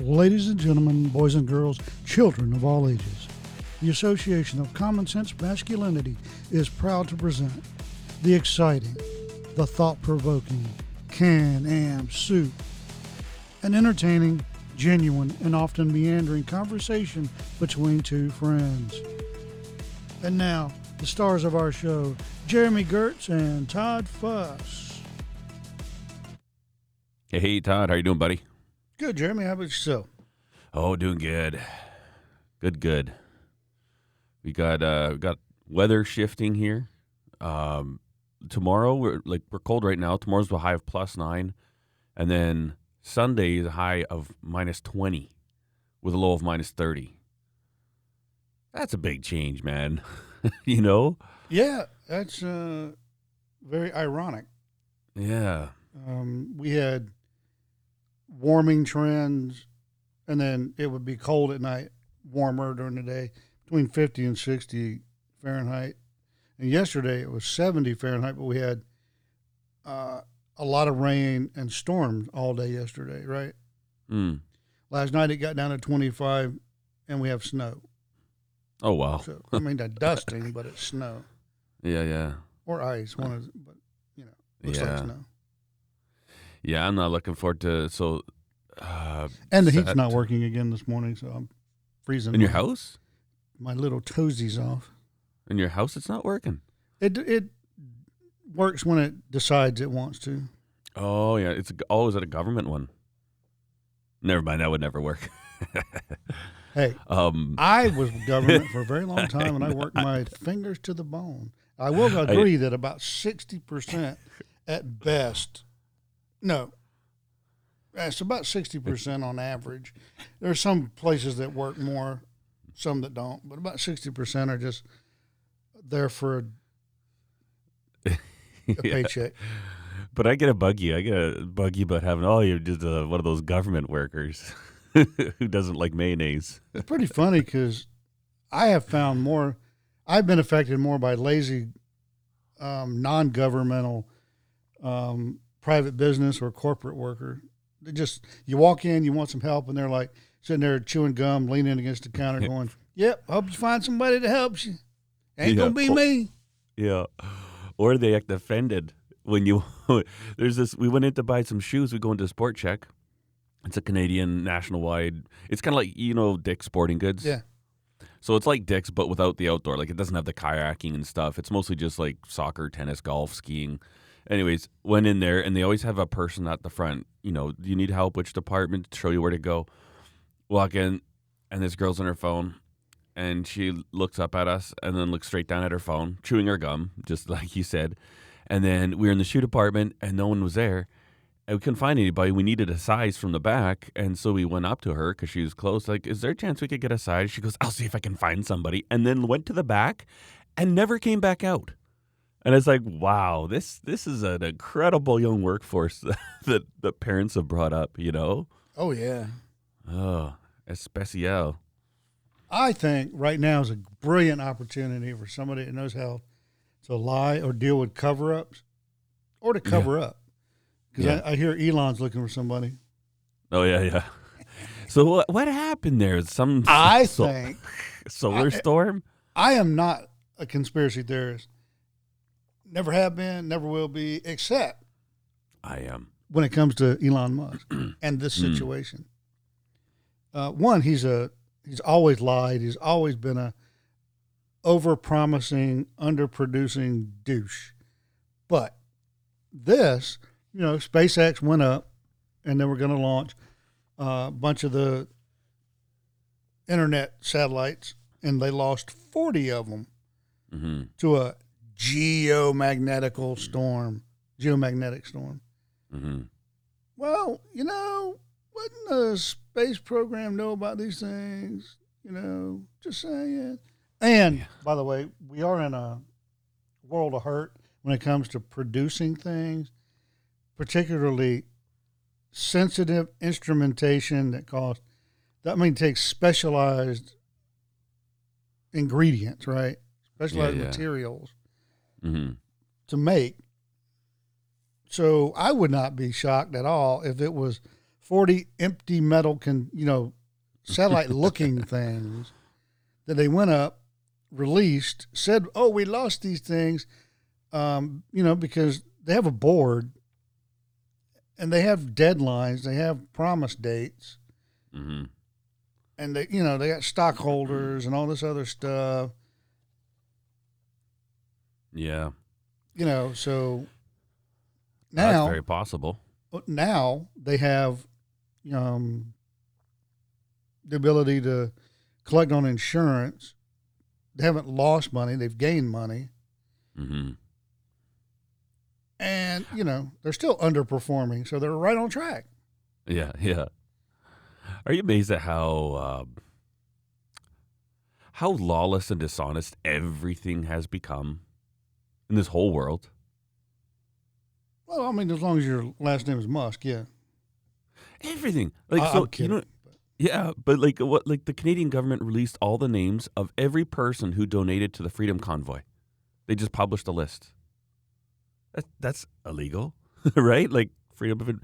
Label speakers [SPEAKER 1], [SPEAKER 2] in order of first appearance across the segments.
[SPEAKER 1] Ladies and gentlemen, boys and girls, children of all ages, the Association of Common Sense Masculinity is proud to present the exciting, the thought provoking Can Am Soup, an entertaining, genuine, and often meandering conversation between two friends. And now, the stars of our show, Jeremy Gertz and Todd Fuss.
[SPEAKER 2] Hey, Todd, how you doing, buddy?
[SPEAKER 1] Good, Jeremy. How about yourself?
[SPEAKER 2] Oh, doing good. Good, good. We got uh we got weather shifting here. Um tomorrow we're like we're cold right now. Tomorrow's a high of plus 9 and then Sunday is a high of minus 20 with a low of minus 30. That's a big change, man. you know?
[SPEAKER 1] Yeah, that's uh, very ironic.
[SPEAKER 2] Yeah.
[SPEAKER 1] Um, we had warming trends, and then it would be cold at night, warmer during the day, between 50 and 60 Fahrenheit. And yesterday it was 70 Fahrenheit, but we had uh, a lot of rain and storms all day yesterday, right?
[SPEAKER 2] Mm.
[SPEAKER 1] Last night it got down to 25, and we have snow.
[SPEAKER 2] Oh wow.
[SPEAKER 1] So, I mean, not dusting, but it's snow
[SPEAKER 2] Yeah, yeah.
[SPEAKER 1] or ice. One of, but you know, looks
[SPEAKER 2] Yeah.
[SPEAKER 1] like snow.
[SPEAKER 2] Yeah, I'm not looking forward to so uh
[SPEAKER 1] And the heat's not working again this morning, so I'm freezing.
[SPEAKER 2] in your house?
[SPEAKER 1] My little toesies off.
[SPEAKER 2] In your house it's not working.
[SPEAKER 1] It it works when it decides it wants to.
[SPEAKER 2] Oh yeah, it's oh is it a government one? Never mind, that would never work.
[SPEAKER 1] Hey,
[SPEAKER 2] um,
[SPEAKER 1] I was government for a very long time, and I worked my fingers to the bone. I will agree that about sixty percent, at best, no, it's about sixty percent on average. There are some places that work more, some that don't, but about sixty percent are just there for a, a
[SPEAKER 2] yeah.
[SPEAKER 1] paycheck.
[SPEAKER 2] But I get a buggy. I get a buggy about having oh you're just uh, one of those government workers who doesn't like mayonnaise.
[SPEAKER 1] It's pretty funny because I have found more. I've been affected more by lazy, um, non-governmental, um, private business or corporate worker. They just you walk in, you want some help, and they're like sitting there chewing gum, leaning against the counter, going, "Yep, hope you find somebody that helps you. Ain't
[SPEAKER 2] Yeah.
[SPEAKER 1] gonna be me."
[SPEAKER 2] Yeah, or they act offended when you. there's this. We went in to buy some shoes. We go into Sport Chek. It's a Canadian national wide. It's kind of like you know Dick's Sporting Goods.
[SPEAKER 1] Yeah.
[SPEAKER 2] So it's like Dick's, but without the outdoor. Like it doesn't have the kayaking and stuff. It's mostly just like soccer, tennis, golf, skiing. Anyways, went in there and they always have a person at the front. You know, you need help? Which department? To show you where to go. Walk in, and this girl's on her phone, and she looks up at us and then looks straight down at her phone, chewing her gum, just like you said. And then we were in the shoe department, and no one was there. And we couldn't find anybody. We needed a size from the back. And so we went up to her because she was close. Like, is there a chance we could get a size? She goes, I'll see if I can find somebody. And then went to the back and never came back out. And it's like, wow, this this is an incredible young workforce that, that parents have brought up, you know?
[SPEAKER 1] Oh yeah.
[SPEAKER 2] Oh, especial.
[SPEAKER 1] I think right now is a brilliant opportunity for somebody that knows how to lie or deal with cover ups or to cover up. Because
[SPEAKER 2] Yeah.
[SPEAKER 1] I, I hear Elon's looking for somebody.
[SPEAKER 2] Oh, yeah, yeah. So what what happened there? Some
[SPEAKER 1] I
[SPEAKER 2] so-
[SPEAKER 1] think
[SPEAKER 2] solar
[SPEAKER 1] I-
[SPEAKER 2] storm?
[SPEAKER 1] I am not a conspiracy theorist. Never have been, never will be, except
[SPEAKER 2] I am.
[SPEAKER 1] when it comes to Elon Musk and this
[SPEAKER 2] Mm.
[SPEAKER 1] situation. Uh, one, he's a he's always lied. He's always been a over promising, underproducing douche. But this, you know, SpaceX went up, and they were going to launch uh, a bunch of the internet satellites, and they lost forty of them
[SPEAKER 2] hmm
[SPEAKER 1] to a geomagnetical storm, geomagnetic storm.
[SPEAKER 2] hmm
[SPEAKER 1] Well, you know, wouldn't the space program know about these things? You know, just saying. And by the way, we are in a world of hurt when it comes to producing things, particularly sensitive instrumentation that costs. That I mean takes specialized ingredients, right? Specialized
[SPEAKER 2] yeah.
[SPEAKER 1] materials
[SPEAKER 2] hmm
[SPEAKER 1] to make. So I would not be shocked at all if it was 40 empty metal can, you know, satellite looking things that they went up, released, said, "Oh, we lost these things." Um, you know, because they have a board and they have deadlines, they have promise dates,
[SPEAKER 2] hmm
[SPEAKER 1] and they, you know, they got stockholders and all this other stuff.
[SPEAKER 2] Yeah.
[SPEAKER 1] You know, so
[SPEAKER 2] That's
[SPEAKER 1] now
[SPEAKER 2] very possible.
[SPEAKER 1] now they have um, the ability to collect on insurance. They haven't lost money; they've gained money,
[SPEAKER 2] hmm
[SPEAKER 1] and you know they're still underperforming, so they're right on track.
[SPEAKER 2] Yeah, yeah. Are you amazed at how um, how lawless and dishonest everything has become in this whole world?
[SPEAKER 1] Well, I mean, as long as your last name is Musk, yeah.
[SPEAKER 2] Everything. Like
[SPEAKER 1] I-
[SPEAKER 2] so,
[SPEAKER 1] I'm kidding.
[SPEAKER 2] you know, yeah, but like what? Like the Canadian government released all the names of every person who donated to the Freedom Convoy. They just published a list. That, that's illegal, right? Like freedom of.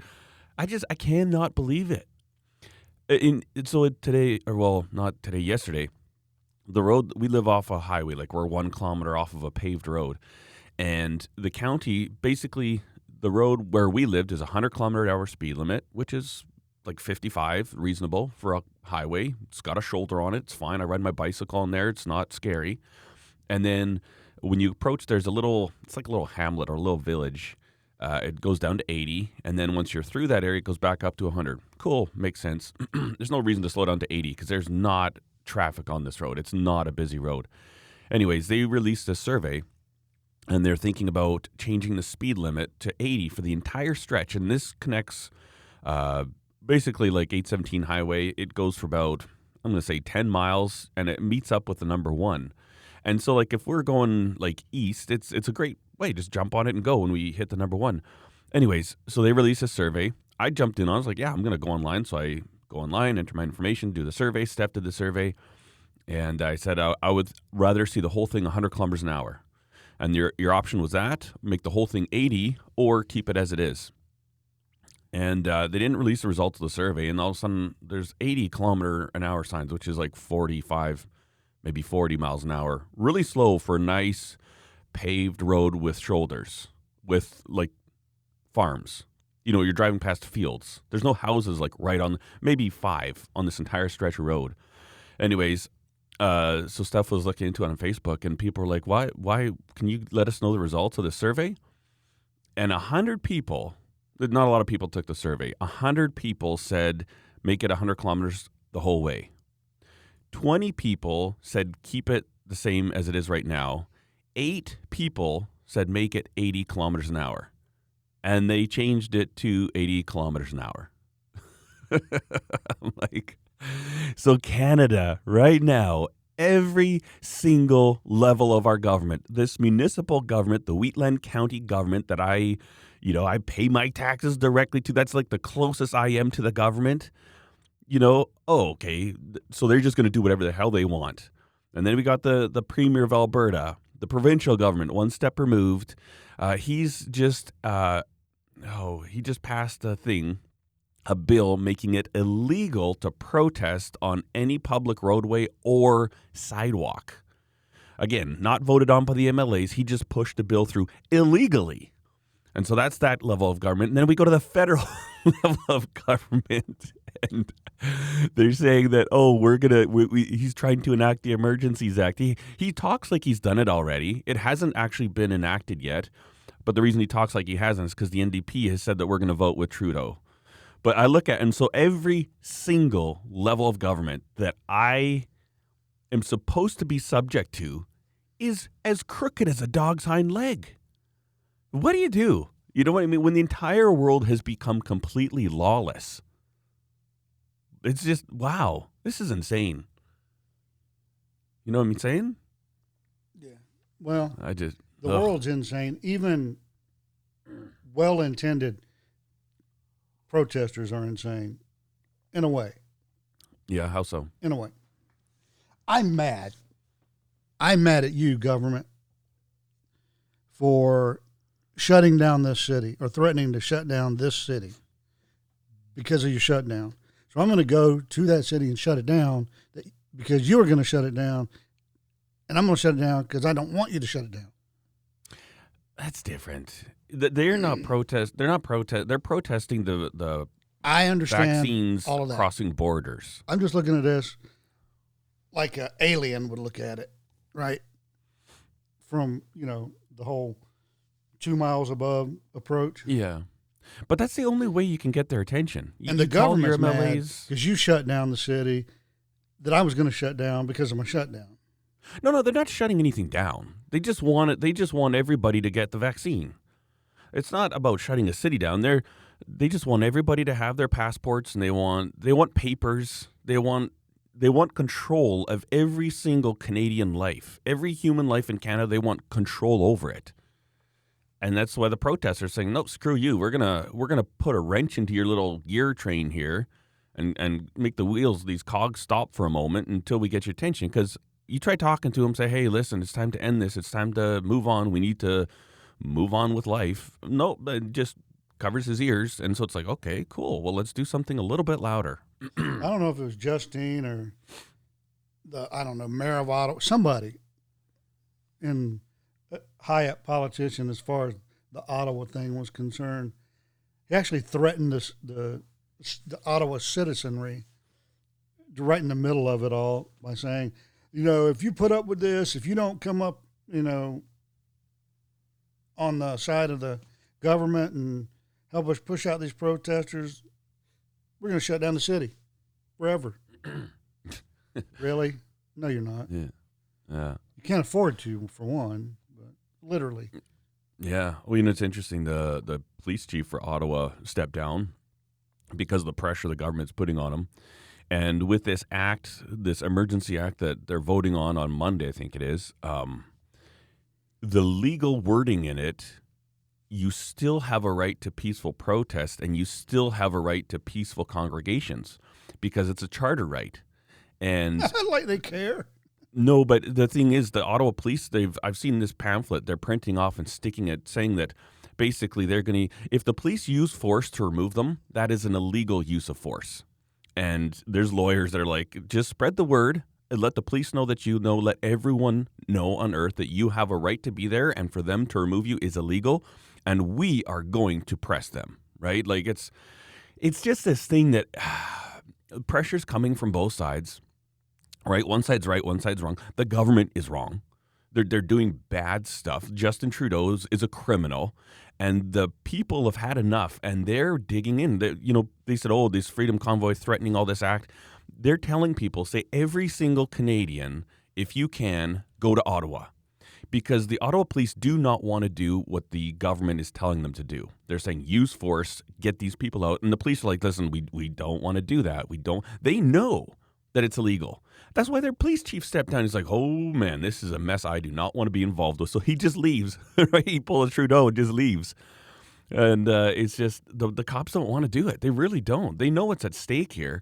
[SPEAKER 2] I just I cannot believe it. In so today, or well, not today, yesterday, the road we live off a highway, like we're one kilometer off of a paved road, and the county basically the road where we lived is a hundred kilometer an hour speed limit, which is like 55, reasonable for a highway. It's got a shoulder on it. It's fine. I ride my bicycle on there. It's not scary. And then when you approach, there's a little, it's like a little hamlet or a little village. Uh, it goes down to 80. And then once you're through that area, it goes back up to 100. Cool. Makes sense. there's no reason to slow down to 80 because there's not traffic on this road. It's not a busy road. Anyways, they released a survey and they're thinking about changing the speed limit to 80 for the entire stretch. And this connects uh, basically like 817 highway. It goes for about, I'm going to say 10 miles and it meets up with the number one. And so like if we're going like east, it's it's a great way. Just jump on it and go when we hit the number one. Anyways, so they released a survey. I jumped in. I was like, yeah, I'm going to go online. So I go online, enter my information, do the survey. Steph did the survey, and I said I, I would rather see the whole thing 100 kilometers an hour. And your your option was that make the whole thing 80 or keep it as it is. And uh, they didn't release the results of the survey, and all of a sudden there's 80 kilometer an hour signs, which is like 45, maybe 40 miles an hour. Really slow for a nice paved road with shoulders, with like farms. You know, you're driving past fields. There's no houses like right on, maybe five on this entire stretch of road. Anyways, uh, so Steph was looking into it on Facebook, and people were like, "Why? Why? Can you let us know the results of the survey?" And a hundred people, not a lot of people took the survey. A hundred people said, "Make it hundred kilometers the whole way." Twenty people said, "Keep it the same as it is right now." Eight people said, "Make it eighty kilometers an hour," and they changed it to eighty kilometers an hour. I'm like, so Canada right now, every single level of our government, this municipal government, the Wheatland County government that I, you know, I pay my taxes directly to. That's like the closest I am to the government. You know, oh, okay, so they're just going to do whatever the hell they want. And then we got the the premier of Alberta, the provincial government, one step removed. Uh, he's just, uh, oh, he just passed a thing a bill making it illegal to protest on any public roadway or sidewalk. Again, not voted on by the MLAs. He just pushed a bill through illegally. And so that's that level of government. And then we go to the federal level of government. And they're saying that, oh, we're going to, we, we, he's trying to enact the Emergencies Act. He, he talks like he's done it already. It hasn't actually been enacted yet. But the reason he talks like he hasn't is because the NDP has said that we're going to vote with Trudeau. But I look at and so every single level of government that I am supposed to be subject to is as crooked as a dog's hind leg. What do you do? You know what I mean? When the entire world has become completely lawless, it's just wow, this is insane. You know what I'm saying?
[SPEAKER 1] Yeah. Well,
[SPEAKER 2] I just
[SPEAKER 1] the
[SPEAKER 2] ugh.
[SPEAKER 1] world's insane. Even well-intended protesters are insane, in a way.
[SPEAKER 2] yeah. How so?
[SPEAKER 1] In a way. I'm mad. I'm mad at you, government, for shutting down this city or threatening to shut down this city because of your shutdown. So I'm going to go to that city and shut it down because you are going to shut it down, and I'm going to shut it down because I don't want you to shut it down.
[SPEAKER 2] That's different. Th- They're not protest. They're not protest. They're protesting the the
[SPEAKER 1] I understand
[SPEAKER 2] vaccines
[SPEAKER 1] all of that.
[SPEAKER 2] crossing borders.
[SPEAKER 1] I'm just looking at this like an alien would look at it, right? From you know the whole two miles above approach,
[SPEAKER 2] Yeah, but that's the only way you can get their attention. You,
[SPEAKER 1] and the
[SPEAKER 2] you call your
[SPEAKER 1] government's mad because you shut down the city that I was going to shut down because of my shutdown.
[SPEAKER 2] No, no, they're not shutting anything down. They just want it. They just want everybody to get the vaccine. It's not about shutting a city down. They're they just want everybody to have their passports and they want they want papers. They want they want control of every single Canadian life. Every human life in Canada, they want control over it. And that's why the protesters are saying, "No, screw you. We're gonna we're gonna put a wrench into your little gear train here, and and make the wheels these cogs stop for a moment until we get your attention." Because you try talking to them, say, "Hey, listen, it's time to end this. It's time to move on. We need to move on with life." No, but just covers his ears, and so it's like, okay, cool. Well, let's do something a little bit louder.
[SPEAKER 1] I don't know if it was Justine or the I don't know mayor of Ottawa, somebody in uh, high up politician as far as the Ottawa thing was concerned. He actually threatened this, the the Ottawa citizenry right in the middle of it all by saying, you know, if you put up with this, if you don't come up, you know, on the side of the government and help us push out these protesters, we're going to shut down the city forever. really? No, you're not.
[SPEAKER 2] Yeah, yeah.
[SPEAKER 1] You can't afford to, for one, but literally.
[SPEAKER 2] Yeah. Well, you know, it's interesting. The the police chief for Ottawa stepped down because of the pressure the government's putting on him. And with this act, this emergency act that they're voting on on Monday, I think it is, um, the legal wording in it, you still have a right to peaceful protest and you still have a right to peaceful congregations because it's a charter right. And
[SPEAKER 1] like they care.
[SPEAKER 2] no, but the thing is, the Ottawa police, they've, I've seen this pamphlet they're printing off and sticking it saying that basically they're going to, if the police use force to remove them, that is an illegal use of force. And there's lawyers that are like, just spread the word let the police know that you know, let everyone know on earth that you have a right to be there and for them to remove you is illegal. And we are going to press them, right? Like it's, it's just this thing that pressure's coming from both sides right? One side's right, one side's wrong. The government is wrong. They're, they're doing bad stuff. Justin Trudeau is a criminal, and the people have had enough, and they're digging in. They, you know, they said, "Oh, this Freedom Convoy threatening all this act." They're telling people, say every single Canadian, if you can, go to Ottawa, because the Ottawa police do not want to do what the government is telling them to do. They're saying use force, get these people out, and the police are like, "Listen, we we don't want to do that. We don't." They know that it's illegal. That's why their police chief stepped down. He's like, "Oh man, this is a mess. I do not want to be involved with." So he just leaves. He pulls a Trudeau and just leaves. And uh, it's just the the cops don't want to do it. They really don't. They know what's at stake here,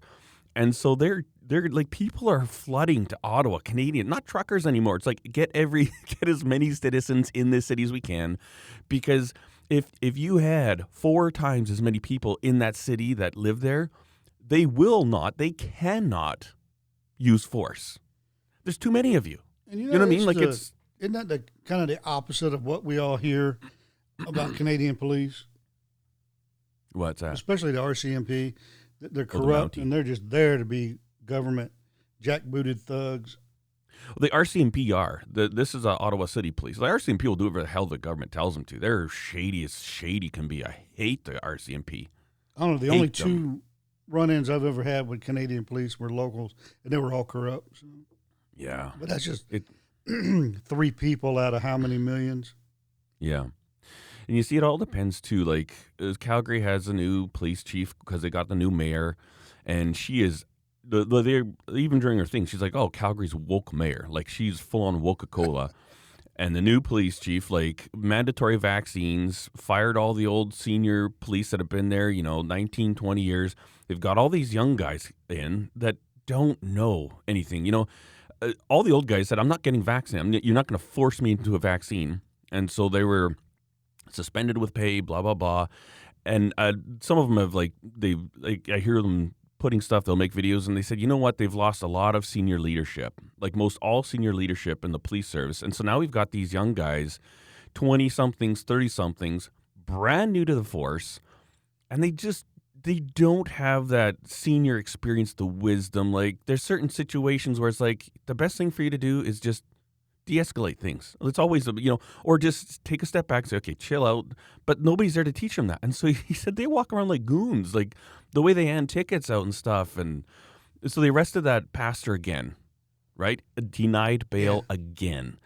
[SPEAKER 2] and so they're they're like people are flooding to Ottawa, Canadian, not truckers anymore. It's like get every get as many citizens in this city as we can, because if if you had four times as many people in that city that live there, they will not, they cannot use force. There's too many of you.
[SPEAKER 1] And
[SPEAKER 2] You know what I mean? Like
[SPEAKER 1] the-
[SPEAKER 2] it's
[SPEAKER 1] isn't that the kind of the opposite of what we all hear about Canadian police,
[SPEAKER 2] what's that?
[SPEAKER 1] especially the RCMP? They're
[SPEAKER 2] Oh, the
[SPEAKER 1] corrupt and they're just there to be government jackbooted thugs.
[SPEAKER 2] The RCMP are. The, this is uh, Ottawa City Police. The RCMP will do whatever the hell the government tells them to. They're shady as shady can be. I hate the RCMP.
[SPEAKER 1] I don't know. The
[SPEAKER 2] Hate
[SPEAKER 1] only
[SPEAKER 2] them.
[SPEAKER 1] two run-ins I've ever had with Canadian police were locals, and they were all corrupt. So.
[SPEAKER 2] Yeah.
[SPEAKER 1] But that's just
[SPEAKER 2] It-
[SPEAKER 1] three people out of how many millions?
[SPEAKER 2] Yeah. And you see, it all depends too. Like, uh, Calgary has a new police chief because they got the new mayor, and she is. The, the, even during her thing, she's like, "Oh, Calgary's woke mayor." Like she's full on Coca Cola. and the new police chief, like mandatory vaccines, fired all the old senior police that have been there, you know, 19, 20 years. They've got all these young guys in that don't know anything. You know, uh, all the old guys said, "I'm not getting vaccinated. You're not going to force me into a vaccine." And so they were suspended with pay, blah blah blah. and uh, some of them have like they like I hear them putting stuff. They'll make videos, and they said, you know what? They've lost a lot of senior leadership, like most all senior leadership in the police service, and so now we've got these young guys, twenty somethings, thirty somethings, brand new to the force, and they just they don't have that senior experience, the wisdom. Like there's certain situations where it's like the best thing for you to do is just de-escalate things. It's always you know, or just take a step back and say, okay, chill out. But nobody's there to teach them that. And so he said they walk around like goons, like the way they hand tickets out and stuff. And so they arrested that pastor again, right? Denied bail again.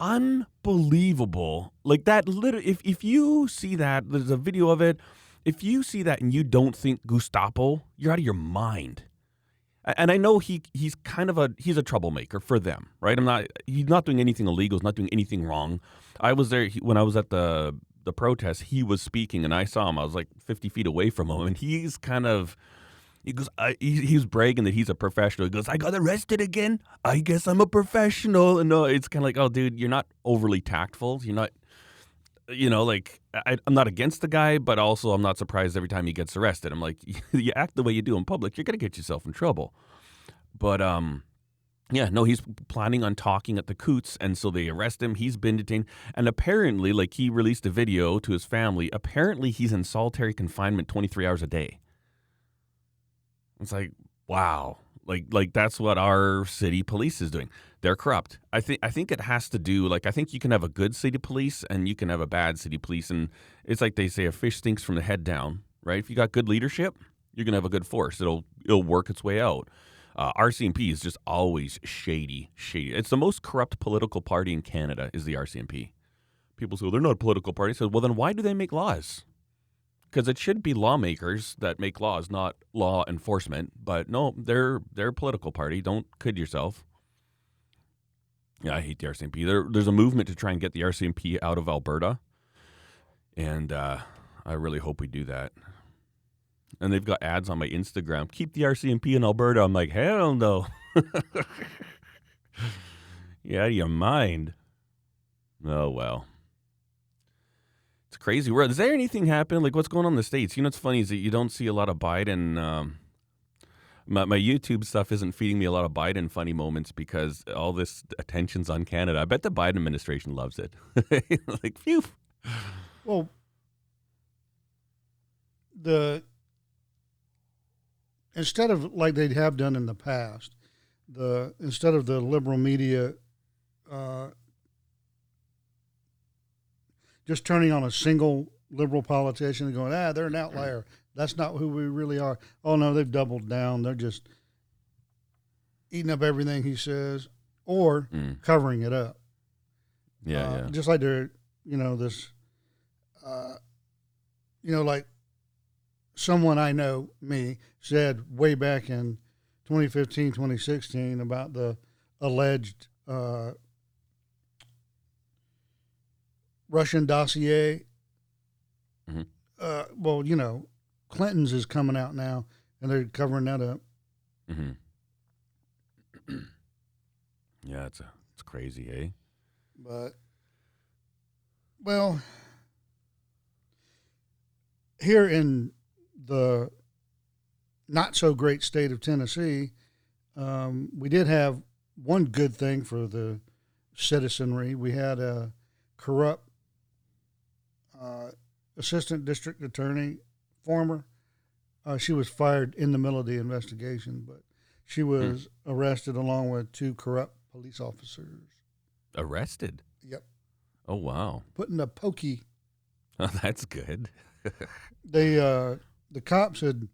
[SPEAKER 2] Unbelievable. Like that literally if if you see that, there's a video of it. If you see that and you don't think Gestapo, you're out of your mind. And I know he he's kind of a he's a troublemaker for them, right? I'm not he's not doing anything illegal, he's not doing anything wrong. I was there he, when I was at the the protest. He was speaking, and I saw him. I was like 50 feet away from him, and he's kind of he goes. I, he, he was bragging that he's a professional. He goes, "I got arrested again. I guess I'm a professional." And no, it's kind of like, oh, dude, you're not overly tactful. You're not you know, like I, I'm not against the guy, but also I'm not surprised every time he gets arrested. I'm like, you act the way you do in public, you're gonna get yourself in trouble. But um, yeah, no, he's planning on talking at the Coutts, and so they arrest him. He's been detained, and apparently, like he released a video to his family. Apparently, he's in solitary confinement 23 hours a day. It's like, wow, like like that's what our city police is doing. They're corrupt. I think I think it has to do like I think you can have a good city police and you can have a bad city police, and it's like they say a fish stinks from the head down, right? If you got good leadership, you're gonna have a good force. It'll it'll work its way out. Uh, RCMP is just always shady, shady. It's the most corrupt political party in Canada. Is the RCMP? People say well, they're not a political party. So well, then why do they make laws? Because it should be lawmakers that make laws, not law enforcement. But no, they're they're a political party. Don't kid yourself. Yeah, I hate the RCMP. There, there's a movement to try and get the RCMP out of Alberta, and uh, I really hope we do that. And they've got ads on my Instagram. Keep the RCMP in Alberta. I'm like, hell no. you out of your mind. Oh well. It's crazy world. Is there anything happening? Like what's going on in the States? You know what's funny is that you don't see a lot of Biden um my, my YouTube stuff isn't feeding me a lot of Biden funny moments because all this attention's on Canada. I bet the Biden administration loves it. like, phew.
[SPEAKER 1] Well, the instead of like they'd have done in the past, the instead of the liberal media uh, just turning on a single liberal politician and going, ah, they're an outlier. That's not who we really are. Oh no, they've doubled down. They're just eating up everything he says or
[SPEAKER 2] Mm.
[SPEAKER 1] covering it up.
[SPEAKER 2] Yeah,
[SPEAKER 1] Uh,
[SPEAKER 2] yeah.
[SPEAKER 1] Just like they're, you know, this, uh, you know, like someone I know, me, said way back in 2015, 2016 about the alleged uh, Russian dossier.
[SPEAKER 2] Mhm.
[SPEAKER 1] Uh, well, you know, Clinton's is coming out now, and they're covering that up.
[SPEAKER 2] hmm yeah, it's a, it's crazy, eh?
[SPEAKER 1] But well, here in the not so great state of Tennessee, um, we did have one good thing for the citizenry. We had a corrupt assistant district attorney, former. Uh, she was fired in the middle of the investigation, but she was arrested along with two corrupt police officers.
[SPEAKER 2] Arrested.
[SPEAKER 1] Yep.
[SPEAKER 2] Oh wow.
[SPEAKER 1] Put in a pokey
[SPEAKER 2] Oh, that's good.
[SPEAKER 1] they uh the cops had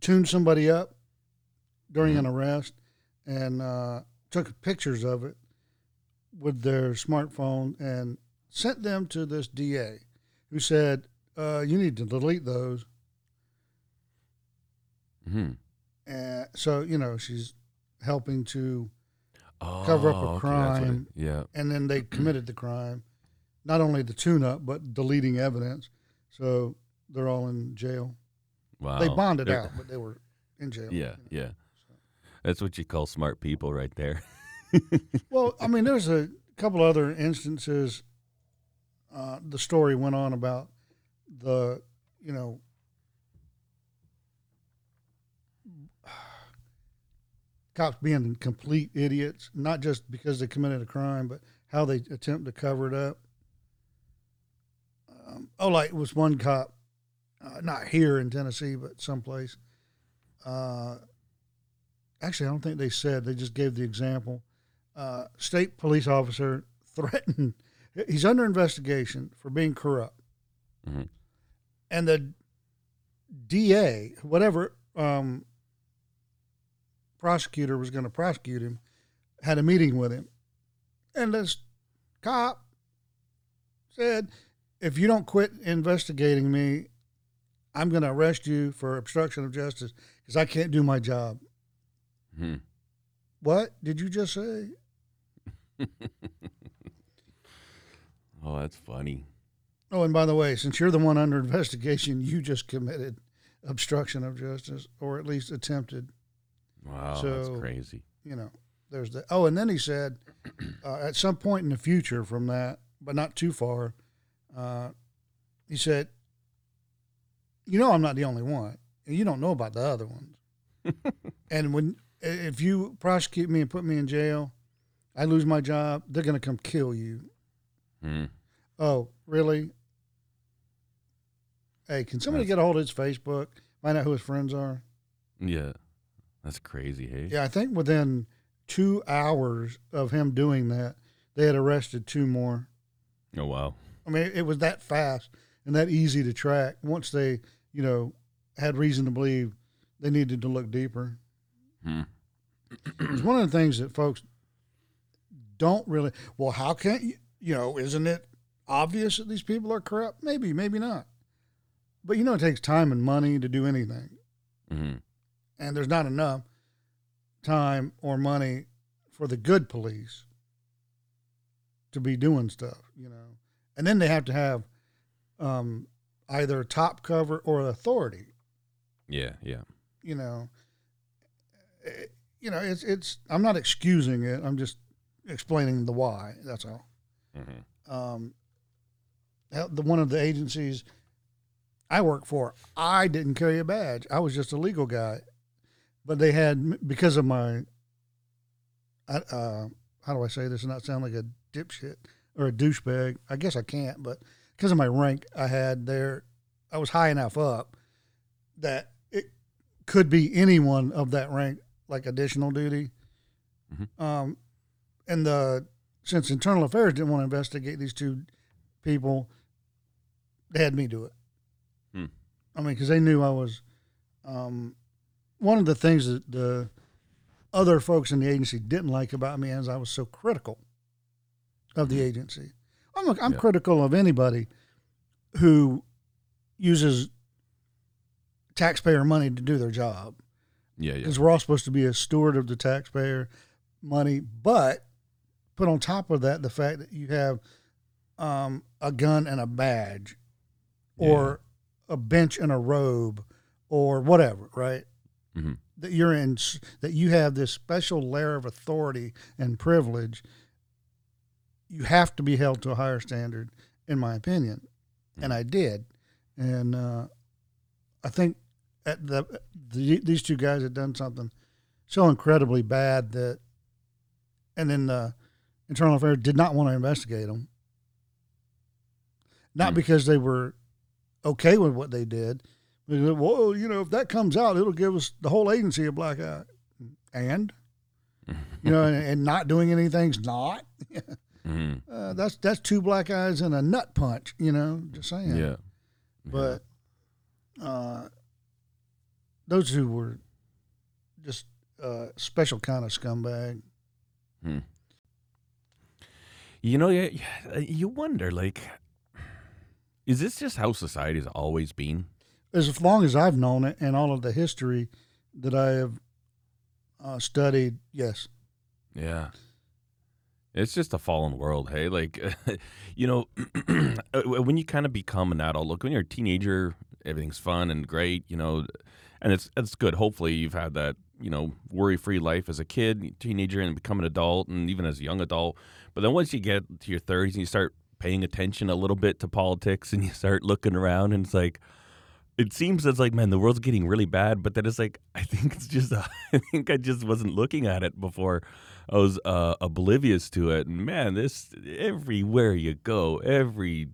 [SPEAKER 1] tuned somebody up during an arrest and uh took pictures of it with their smartphone and sent them to this DA who said uh you need to delete those
[SPEAKER 2] hmm
[SPEAKER 1] and so you know she's helping to
[SPEAKER 2] Oh,
[SPEAKER 1] Cover up a
[SPEAKER 2] okay, that's it-
[SPEAKER 1] crime.
[SPEAKER 2] yeah.
[SPEAKER 1] and then they committed the crime not only the tune up but deleting evidence so they're all in jail
[SPEAKER 2] Wow.
[SPEAKER 1] they bonded
[SPEAKER 2] They're-
[SPEAKER 1] out but they were in jail
[SPEAKER 2] Yeah, yeah. That's what you call smart people right there.
[SPEAKER 1] Well, I mean, there's a couple other instances. Uh, the story went on about the you know cops being complete idiots, not just because they committed a crime, but how they attempt to cover it up. Um, oh, like it was one cop, uh, not here in Tennessee, but someplace. Uh, actually, I don't think they said. They just gave the example. Uh, state police officer threatened. He's under investigation for being corrupt,
[SPEAKER 2] Mhm.
[SPEAKER 1] and the DA, whatever um, prosecutor was going to prosecute him, had a meeting with him, and this cop said, "If you don't quit investigating me, I'm going to arrest you for obstruction of justice because I can't do my job."
[SPEAKER 2] Hmm.
[SPEAKER 1] What did you just say?
[SPEAKER 2] Oh, that's funny.
[SPEAKER 1] Oh, and by the way, since you're the one under investigation, you just committed obstruction of justice, or at least attempted.
[SPEAKER 2] Wow,
[SPEAKER 1] So-
[SPEAKER 2] that's crazy.
[SPEAKER 1] You know, there's the. Oh, and then he said, uh, at some point in the future from that, but not too far, uh, he said, "You know, I'm not the only one, and you don't know about the other ones. and when if you prosecute me and put me in jail, I lose my job. They're going to come kill you."
[SPEAKER 2] Hmm.
[SPEAKER 1] Oh, really? Hey, can somebody
[SPEAKER 2] That's-
[SPEAKER 1] get a hold of his Facebook? Find out who his friends are.
[SPEAKER 2] Yeah, that's crazy. Hey.
[SPEAKER 1] Yeah, I think within two hours of him doing that, they had arrested two more.
[SPEAKER 2] Oh wow.
[SPEAKER 1] I mean, it was that fast and that easy to track. Once they, you know, had reason to believe they needed to look deeper.
[SPEAKER 2] Hmm.
[SPEAKER 1] It's one of the things that folks don't really. Well, how can you? You know, isn't it obvious that these people are corrupt? Maybe, maybe not. But you know, it takes time and money to do anything,
[SPEAKER 2] hmm
[SPEAKER 1] and there's not enough time or money for the good police to be doing stuff. You know, and then they have to have um, either top cover or authority.
[SPEAKER 2] Yeah, yeah.
[SPEAKER 1] you know, eh, you know, it's it's. I'm not excusing it. I'm just explaining the why. That's all.
[SPEAKER 2] Hmm
[SPEAKER 1] Um, the one of the agencies I work for, I didn't carry a badge. I was just a legal guy, but they had because of my. I, uh, how do I say this and not sound like a dipshit or a douchebag? I guess I can't, but because of my rank I had there, I was high enough up that it could be anyone of that rank, like additional duty.
[SPEAKER 2] Mhm.
[SPEAKER 1] Um, and the since Internal Affairs didn't want to investigate these two people, they had me do it.
[SPEAKER 2] Hmm.
[SPEAKER 1] I mean, because they knew I was. Um, one of the things that the other folks in the agency didn't like about me is I was so critical of the agency. I'm I'm
[SPEAKER 2] Yeah.
[SPEAKER 1] critical of anybody who uses taxpayer money to do their job
[SPEAKER 2] Yeah, yeah.
[SPEAKER 1] because we're all supposed to be a steward of the taxpayer money. But put on top of that the fact that you have um, a gun and a badge, or a bench and a robe, or whatever, right?
[SPEAKER 2] Mhm.
[SPEAKER 1] That you're in, that you have this special layer of authority and privilege. You have to be held to a higher standard, in my opinion, and I did, and uh, I think at the, the these two guys had done something so incredibly bad that, and then the Internal Affairs did not want to investigate them. Not
[SPEAKER 2] Hmm.
[SPEAKER 1] because they were okay with what they did. They said, well, you know, if that comes out, it'll give us the whole agency a black eye. And you know, and, and not doing anything's not.
[SPEAKER 2] hmm
[SPEAKER 1] Uh, that's that's two black eyes and a nut punch. You know, just saying.
[SPEAKER 2] Yeah.
[SPEAKER 1] But uh, those two were just uh, special kind of scumbag.
[SPEAKER 2] You know, yeah, yeah, you wonder, like, is this just how society's always been?
[SPEAKER 1] As long as I've known it and all of the history that I have uh, studied, yes.
[SPEAKER 2] Yeah. It's just a fallen world, hey? Like, you know, when you kind of become an adult, look, when you're a teenager, everything's fun and great, you know, and it's it's good. Hopefully, you've had that, you know, worry-free life as a kid, teenager, and become an adult, and even as a young adult. But then once you get to your 30s and you start paying attention a little bit to politics and you start looking around and it's like it seems it's like man the world's getting really bad but then it's like i think it's just uh, i think i just wasn't looking at it before i was uh, oblivious to it. And man this everywhere you go every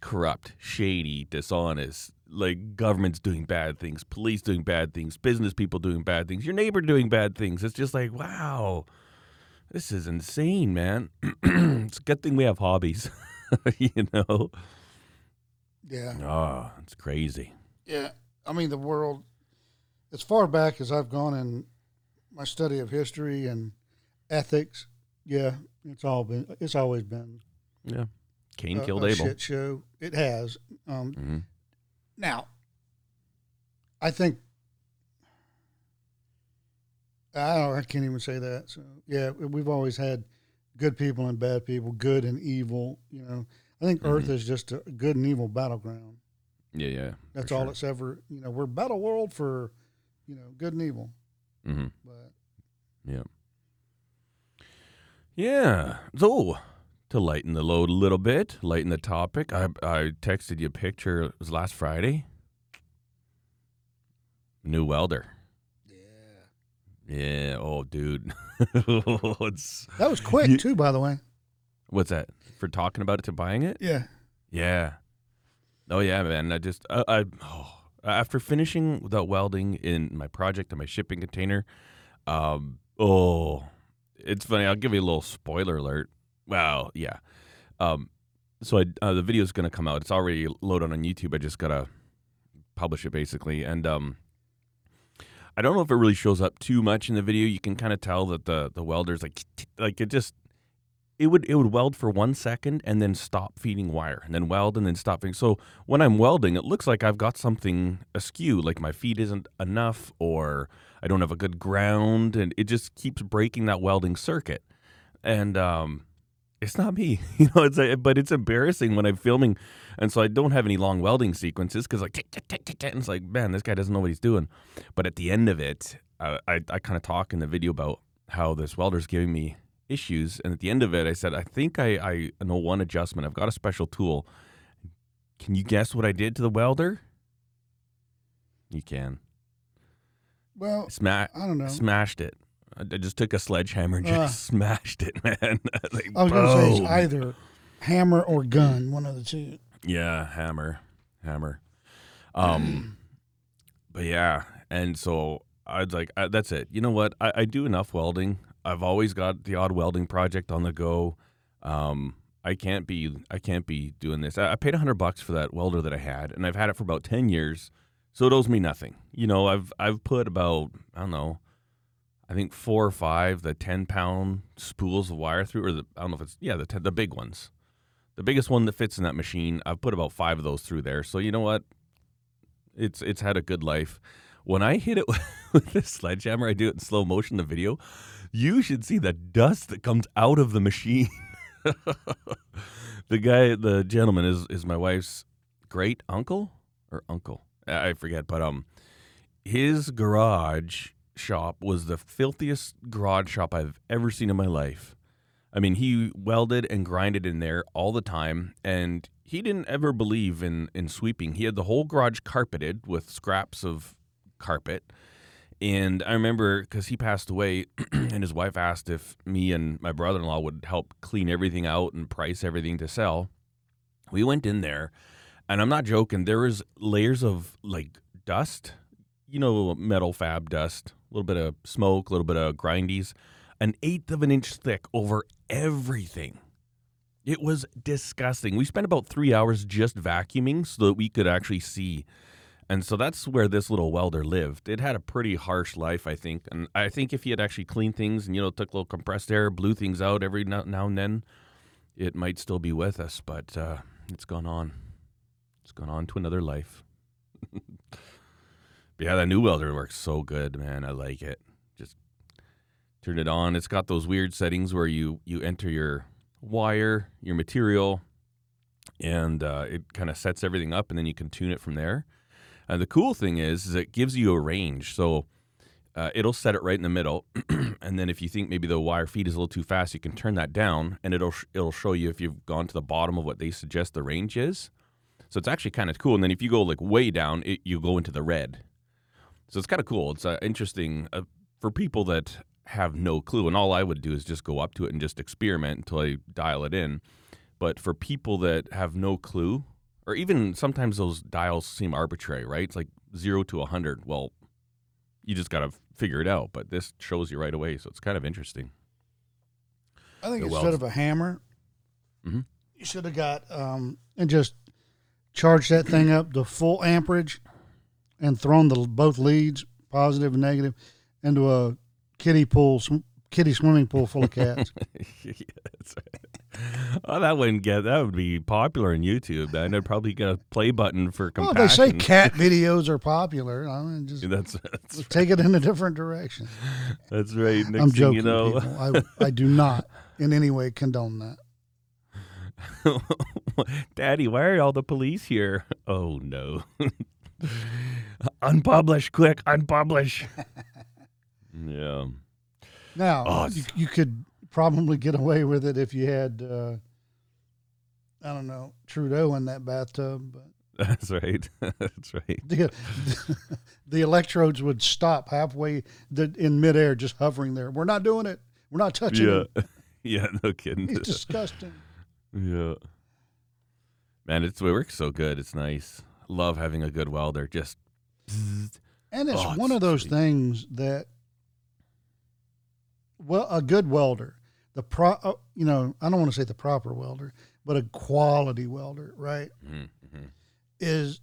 [SPEAKER 2] corrupt shady dishonest like government's doing bad things police doing bad things business people doing bad things your neighbor doing bad things. It's just like wow this is insane, man. it's a good thing we have hobbies, you know.
[SPEAKER 1] Yeah.
[SPEAKER 2] Oh, it's crazy.
[SPEAKER 1] Yeah. I mean, the world, as far back as I've gone in my study of history and ethics, yeah, it's all been, it's always been.
[SPEAKER 2] Yeah. Cain
[SPEAKER 1] a,
[SPEAKER 2] killed
[SPEAKER 1] a
[SPEAKER 2] Abel.
[SPEAKER 1] Shit show. It has. Um,
[SPEAKER 2] hmm
[SPEAKER 1] Now, I think I don't. I can't even say that. So yeah, we've always had good people and bad people, good and evil. You know, I think Earth
[SPEAKER 2] Mhm.
[SPEAKER 1] is just a good and evil battleground.
[SPEAKER 2] Yeah, yeah.
[SPEAKER 1] That's all
[SPEAKER 2] sure.
[SPEAKER 1] it's ever. You know, we're battle world for, you know, good and evil.
[SPEAKER 2] Mm-hmm.
[SPEAKER 1] But
[SPEAKER 2] Yeah. Yeah. So, to lighten the load a little bit, lighten the topic, I I texted you a picture. It was last Friday. New welder.
[SPEAKER 1] Yeah.
[SPEAKER 2] Oh, dude. it's
[SPEAKER 1] that was quick
[SPEAKER 2] You-
[SPEAKER 1] too. By the way.
[SPEAKER 2] what's that for talking about it to buying it?
[SPEAKER 1] Yeah.
[SPEAKER 2] Yeah. Oh yeah, man. I just I, I oh, after finishing the welding in my project in my shipping container, um oh, it's funny. I'll give you a little spoiler alert. Well, yeah. Um so I, uh, the video is going to come out. It's already loaded on YouTube. I just got to publish it basically. And um I don't know if it really shows up too much in the video. You can kind of tell that the the welder's like like it just it would it would weld for one second and then stop feeding wire and then weld and then stop feeding. So when I'm welding, it looks like I've got something askew, like my feed isn't enough or I don't have a good ground, and it just keeps breaking that welding circuit. And um, it's not me, you know. It's a, but it's embarrassing when I'm filming, and so I don't have any long welding sequences because like tick, tick, tick, tick, tick, it's like man, this guy doesn't know what he's doing. But at the end of it, uh, I I kind of talk in the video about how this welder's giving me issues. And at the end of it, I said, I think I, I know one adjustment. I've got a special tool. Can you guess what I did to the welder? You can.
[SPEAKER 1] Well,
[SPEAKER 2] Sma-
[SPEAKER 1] I don't know.
[SPEAKER 2] Smashed it. I just took a sledgehammer and just
[SPEAKER 1] Ah.
[SPEAKER 2] smashed it, man. like,
[SPEAKER 1] I was going to say it's either hammer or gun, one of the two.
[SPEAKER 2] Yeah, hammer, hammer. Um, but yeah, and so I was like, I, that's it. You know what? I, I do enough welding. I've always got the odd welding project on the go. Um, I can't be, I can't be doing this. I, I paid a hundred bucks for that welder that I had, and I've had it for about ten years, so it owes me nothing. You know, I've I've put about I don't know, I think four or five the ten pound spools of wire through, or the I don't know if it's yeah the 10, the big ones the biggest one that fits in that machine. I've put about five of those through there. So you know what? It's it's had a good life. When I hit it with this sledgehammer, I do it in slow motion. The video, you should see the dust that comes out of the machine. the guy, the gentleman, is is my wife's great uncle or uncle. I forget, but um, his garage shop was the filthiest garage shop I've ever seen in my life. I mean, he welded and grinded in there all the time, and he didn't ever believe in in sweeping. He had the whole garage carpeted with scraps of carpet. And I remember because he passed away, and his wife asked if me and my brother in law would help clean everything out and price everything to sell. We went in there, and I'm not joking. There was layers of like dust, you know, metal fab dust, little bit of smoke, a little bit of grindies, an eighth of an inch thick over everything. It was disgusting. We spent about three hours just vacuuming so that we could actually see. And so that's where this little welder lived. It had a pretty harsh life, I think. And I think if he had actually cleaned things and, you know, took a little compressed air, blew things out every now, and then, it might still be with us. But uh, it's gone on. It's gone on to another life. yeah, that new welder works so good, man. I like it. Just turn it on. It's got those weird settings where you you enter your wire, your material, and uh, it kind of sets everything up, and then you can tune it from there. And the cool thing is, is it gives you a range. So uh, it'll set it right in the middle, and then if you think maybe the wire feed is a little too fast, you can turn that down, and it'll sh- it'll show you if you've gone to the bottom of what they suggest the range is. So it's actually kind of cool. And then if you go like way down, it, you go into the red. So it's kind of cool. It's uh, interesting uh, for people that have no clue. And all I would do is just go up to it and just experiment until I dial it in. But for people that have no clue, or even sometimes those dials seem arbitrary, right? It's like zero to 100. Well, you just got to figure it out. But this shows you right away. So it's kind of interesting.
[SPEAKER 1] I think
[SPEAKER 2] The
[SPEAKER 1] instead
[SPEAKER 2] welds.
[SPEAKER 1] of a hammer,
[SPEAKER 2] Mhm.
[SPEAKER 1] you should have got um, and just charged that thing up to full amperage and thrown the both leads, positive and negative, into a kiddie pool, sw- kiddie swimming pool full of cats.
[SPEAKER 2] right. Oh, that wouldn't get that would be popular on YouTube. I'd probably get a play button for
[SPEAKER 1] well,
[SPEAKER 2] compassion.
[SPEAKER 1] they say cat videos are popular. I mean, just
[SPEAKER 2] That's that's,
[SPEAKER 1] take it in a different direction.
[SPEAKER 2] that's right. Next
[SPEAKER 1] I'm joking,
[SPEAKER 2] you know,
[SPEAKER 1] people. I, I do not in any way condone that.
[SPEAKER 2] Daddy, why are all the police here? Oh no. unpublish, quick, unpublish. yeah.
[SPEAKER 1] Now,
[SPEAKER 2] Oh,
[SPEAKER 1] you, you could probably get away with it if you had, uh, I don't know, Trudeau in that bathtub. But
[SPEAKER 2] That's right. That's right.
[SPEAKER 1] the, the electrodes would stop halfway the, in midair, just hovering there. We're not doing it. We're not touching
[SPEAKER 2] Yeah.
[SPEAKER 1] it.
[SPEAKER 2] Yeah, no kidding.
[SPEAKER 1] It's disgusting.
[SPEAKER 2] Yeah. Man, it's it works so good. It's nice. Love having a good welder. Just
[SPEAKER 1] And it's
[SPEAKER 2] Oh,
[SPEAKER 1] one
[SPEAKER 2] it's
[SPEAKER 1] of those
[SPEAKER 2] sweet.
[SPEAKER 1] things that, well, a good welder, the pro, uh, you know, I don't want to say the proper welder, but a quality welder, right?
[SPEAKER 2] Mhm, mhm.
[SPEAKER 1] is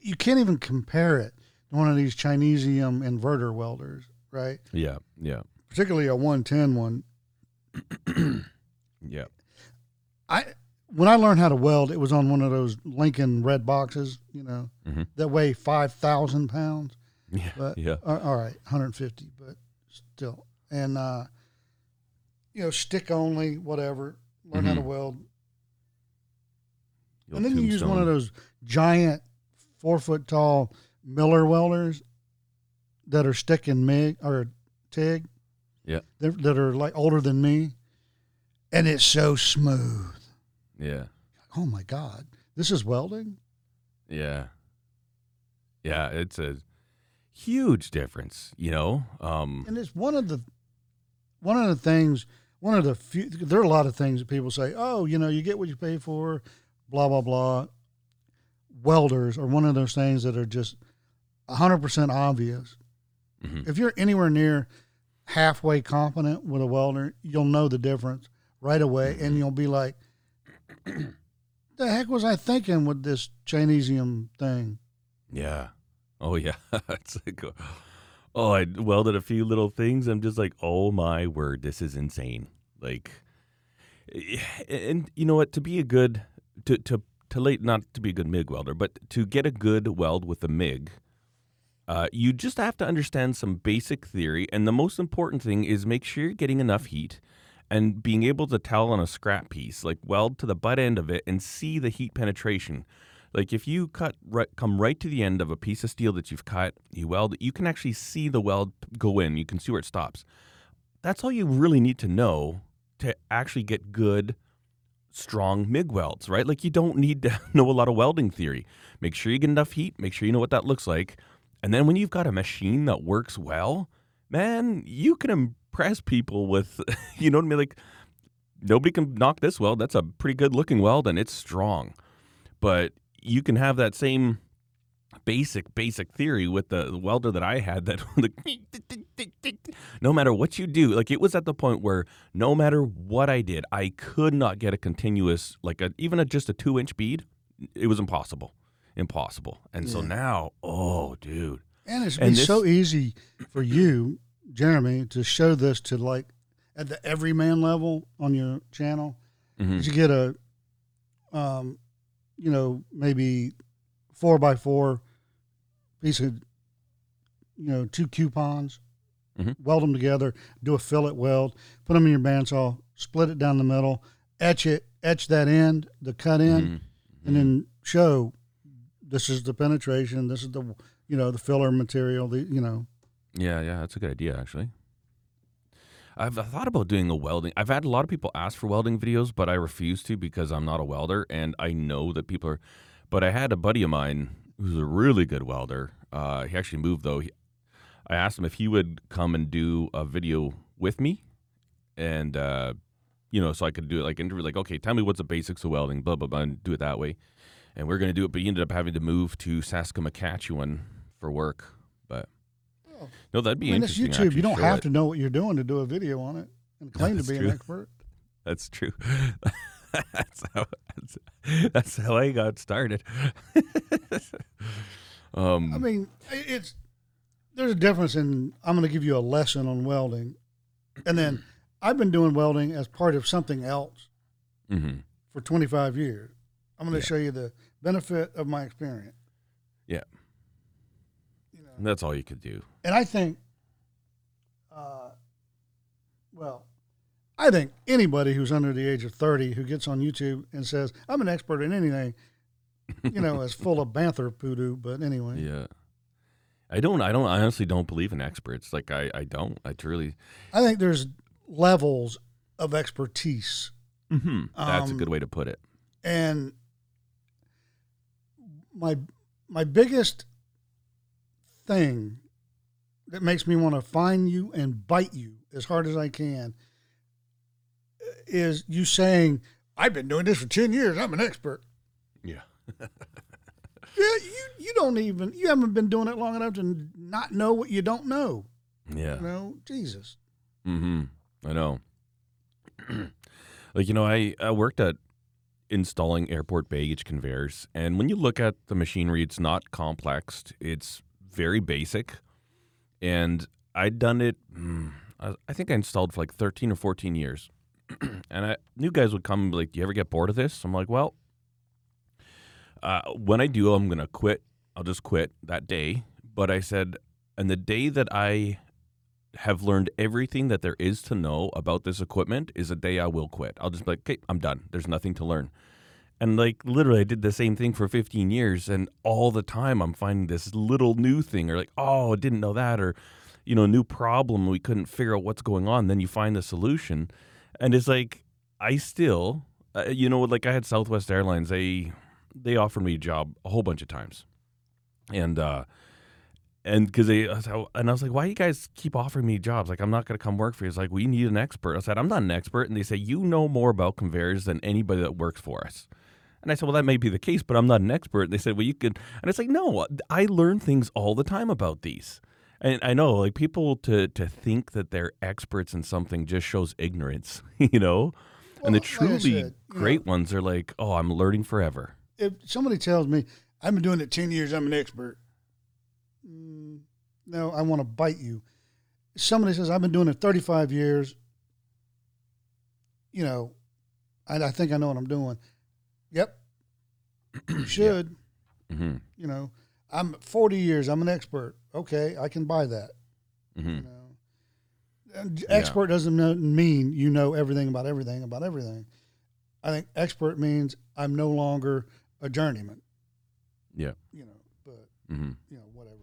[SPEAKER 1] you can't even compare it to one of these Chinesium inverter welders, right?
[SPEAKER 2] yeah, yeah,
[SPEAKER 1] Particularly a 110 one.
[SPEAKER 2] yeah.
[SPEAKER 1] I when I learned how to weld, it was on one of those Lincoln red boxes, you know,
[SPEAKER 2] Mhm.
[SPEAKER 1] that weigh five thousand pounds.
[SPEAKER 2] Yeah,
[SPEAKER 1] But
[SPEAKER 2] yeah.
[SPEAKER 1] uh, all right, 150, but still, and uh, you know, stick only, whatever. Learn how to
[SPEAKER 2] Mhm.
[SPEAKER 1] weld,
[SPEAKER 2] Your
[SPEAKER 1] and then you use one of those giant four foot tall Miller welders that are stick and MIG or TIG.
[SPEAKER 2] Yeah.
[SPEAKER 1] That, that are like older than me. And it's so smooth.
[SPEAKER 2] Yeah,
[SPEAKER 1] Oh my God. This is welding?
[SPEAKER 2] yeah, yeah. It's a huge difference, you know. Um,
[SPEAKER 1] And it's one of the one of the things one of the few there are a lot of things that people say, Oh, you know, you get what you pay for, blah blah blah. Welders are one of those things that are just hundred percent obvious.
[SPEAKER 2] mhm.
[SPEAKER 1] if you're anywhere near halfway competent with a welder, you'll know the difference right away, and you'll be like, "The heck was I thinking with this Chinesium thing?"
[SPEAKER 2] Yeah. Oh yeah. it's like, oh, I welded a few little things. I'm just like, oh my word, this is insane. Like, eh, and you know what? To be a good, to to to late, not to be a good MIG welder, but to get a good weld with a MIG, uh, you just have to understand some basic theory. And the most important thing is make sure you're getting enough heat and being able to tell on a scrap piece, like weld to the butt end of it and see the heat penetration. Like if you cut right, come right to the end of a piece of steel that you've cut, you weld it, you can actually see the weld go in. You can see where it stops. That's all you really need to know to actually get good, strong MIG welds, right? Like you don't need to know a lot of welding theory. Make sure you get enough heat, make sure you know what that looks like. And then when you've got a machine that works well, man, you can impress people with, you know what I mean? Like nobody can knock this weld. That's a pretty good looking weld and it's strong. But you can have that same basic basic theory with the welder that I had that like, no matter what you do like it was at the point where no matter what I did I could not get a continuous like a, even a just a 2 inch bead it was impossible impossible and so now oh dude
[SPEAKER 1] And it's
[SPEAKER 2] And
[SPEAKER 1] be
[SPEAKER 2] this-
[SPEAKER 1] so easy for you, Jeremy, to show this to like at the everyman level on your channel.
[SPEAKER 2] Mhm.
[SPEAKER 1] You get a, um, you know, maybe four by four piece of, you know, two coupons,
[SPEAKER 2] Mhm.
[SPEAKER 1] weld them together, do a fillet weld, put them in your bandsaw, split it down the middle, etch it, etch that end, the cut in,
[SPEAKER 2] Mhm.
[SPEAKER 1] and then show this is the penetration, this is the, you know, the filler material, the, you know,
[SPEAKER 2] Yeah, yeah, that's a good idea actually. I've thought about doing a welding. I've had a lot of people ask for welding videos, but I refuse to because I'm not a welder, and I know that people are. But I had a buddy of mine who's a really good welder. Uh, he actually moved though. He, I asked him if he would come and do a video with me, and uh, you know, so I could do it like interview, like, okay, tell me what's the basics of welding, blah blah blah, and do it that way. And we're gonna do it, but he ended up having to move to Saskatchewan for work. But
[SPEAKER 1] Oh.
[SPEAKER 2] no, that'd be
[SPEAKER 1] I mean, it's. YouTube. You don't have
[SPEAKER 2] it.
[SPEAKER 1] to know what you're doing to do a video on it and claim to be
[SPEAKER 2] true.
[SPEAKER 1] an expert.
[SPEAKER 2] That's true. that's how that's, that's how I got started. um,
[SPEAKER 1] I mean, it's there's a difference in I'm going to give you a lesson on welding, and then I've been doing welding as part of something else
[SPEAKER 2] mhm.
[SPEAKER 1] for 25 years. I'm going to
[SPEAKER 2] Yeah.
[SPEAKER 1] show you the benefit of my experience.
[SPEAKER 2] Yeah.
[SPEAKER 1] Know,
[SPEAKER 2] that's all you could do.
[SPEAKER 1] and I think, uh, well, I think anybody who's under the age of 30 who gets on YouTube and says I'm an expert in anything, you know, is full of banther poodoo. But anyway,
[SPEAKER 2] Yeah. I don't. I don't. I honestly don't believe in experts. Like I. I don't. I truly.
[SPEAKER 1] I think there's levels of expertise.
[SPEAKER 2] Mm-hmm. That's a
[SPEAKER 1] Um,
[SPEAKER 2] good way to put it.
[SPEAKER 1] and my my biggest thing that makes me want to find you and bite you as hard as I can is you saying I've been doing this for 10 years I'm an expert
[SPEAKER 2] Yeah.
[SPEAKER 1] yeah you you don't even you haven't been doing it long enough to not know what you don't know
[SPEAKER 2] Yeah.
[SPEAKER 1] you know Jesus
[SPEAKER 2] Mm-hmm. I know. like you know, I, I worked at installing airport baggage conveyors, and when you look at the machinery, it's not complex. It's very basic, and I'd done it. mm, I, I think I installed for like thirteen or fourteen years, and I new guys would come and be like, "Do you ever get bored of this?" I'm like, "Well, uh, when I do, I'm gonna quit. I'll just quit that day." But I said, and the day that I have learned everything that there is to know about this equipment is a day I will quit. I'll just be like, okay, I'm done. There's nothing to learn. And like literally, I did the same thing for 15 years, and all the time I'm finding this little new thing, or like, oh, I didn't know that, or you know, a new problem. We couldn't figure out what's going on. Then you find the solution, and it's like I still, uh, you know, like I had Southwest Airlines. They they offered me a job a whole bunch of times, and uh, and because they, and I was like, why do you guys keep offering me jobs? Like, I'm not going to come work for you. It's like, we need an expert. I said, I'm not an expert. And they say, you know more about conveyors than anybody that works for us. And I said, well, that may be the case, but I'm not an expert. And they said, well, you could. And it's like, no, I learn things all the time about these. And I know, like, people to, to think that they're experts in something just shows ignorance, you know? and the
[SPEAKER 1] Well, like
[SPEAKER 2] truly
[SPEAKER 1] said, know-
[SPEAKER 2] great ones are like, oh, I'm learning forever.
[SPEAKER 1] if somebody tells me I've been doing it 10 years I'm an expert mm, no I want to bite you somebody says I've been doing it 35 years you know I, I think I know what I'm doing yep. You should.
[SPEAKER 2] Hmm
[SPEAKER 1] you know I'm 40 years I'm an expert. Okay I can buy that.
[SPEAKER 2] Hmm
[SPEAKER 1] you know? And expert doesn't know- mean you know everything about everything about everything. I think expert means I'm no longer a journeyman.
[SPEAKER 2] Yeah.
[SPEAKER 1] you know but
[SPEAKER 2] hmm
[SPEAKER 1] you know, whatever.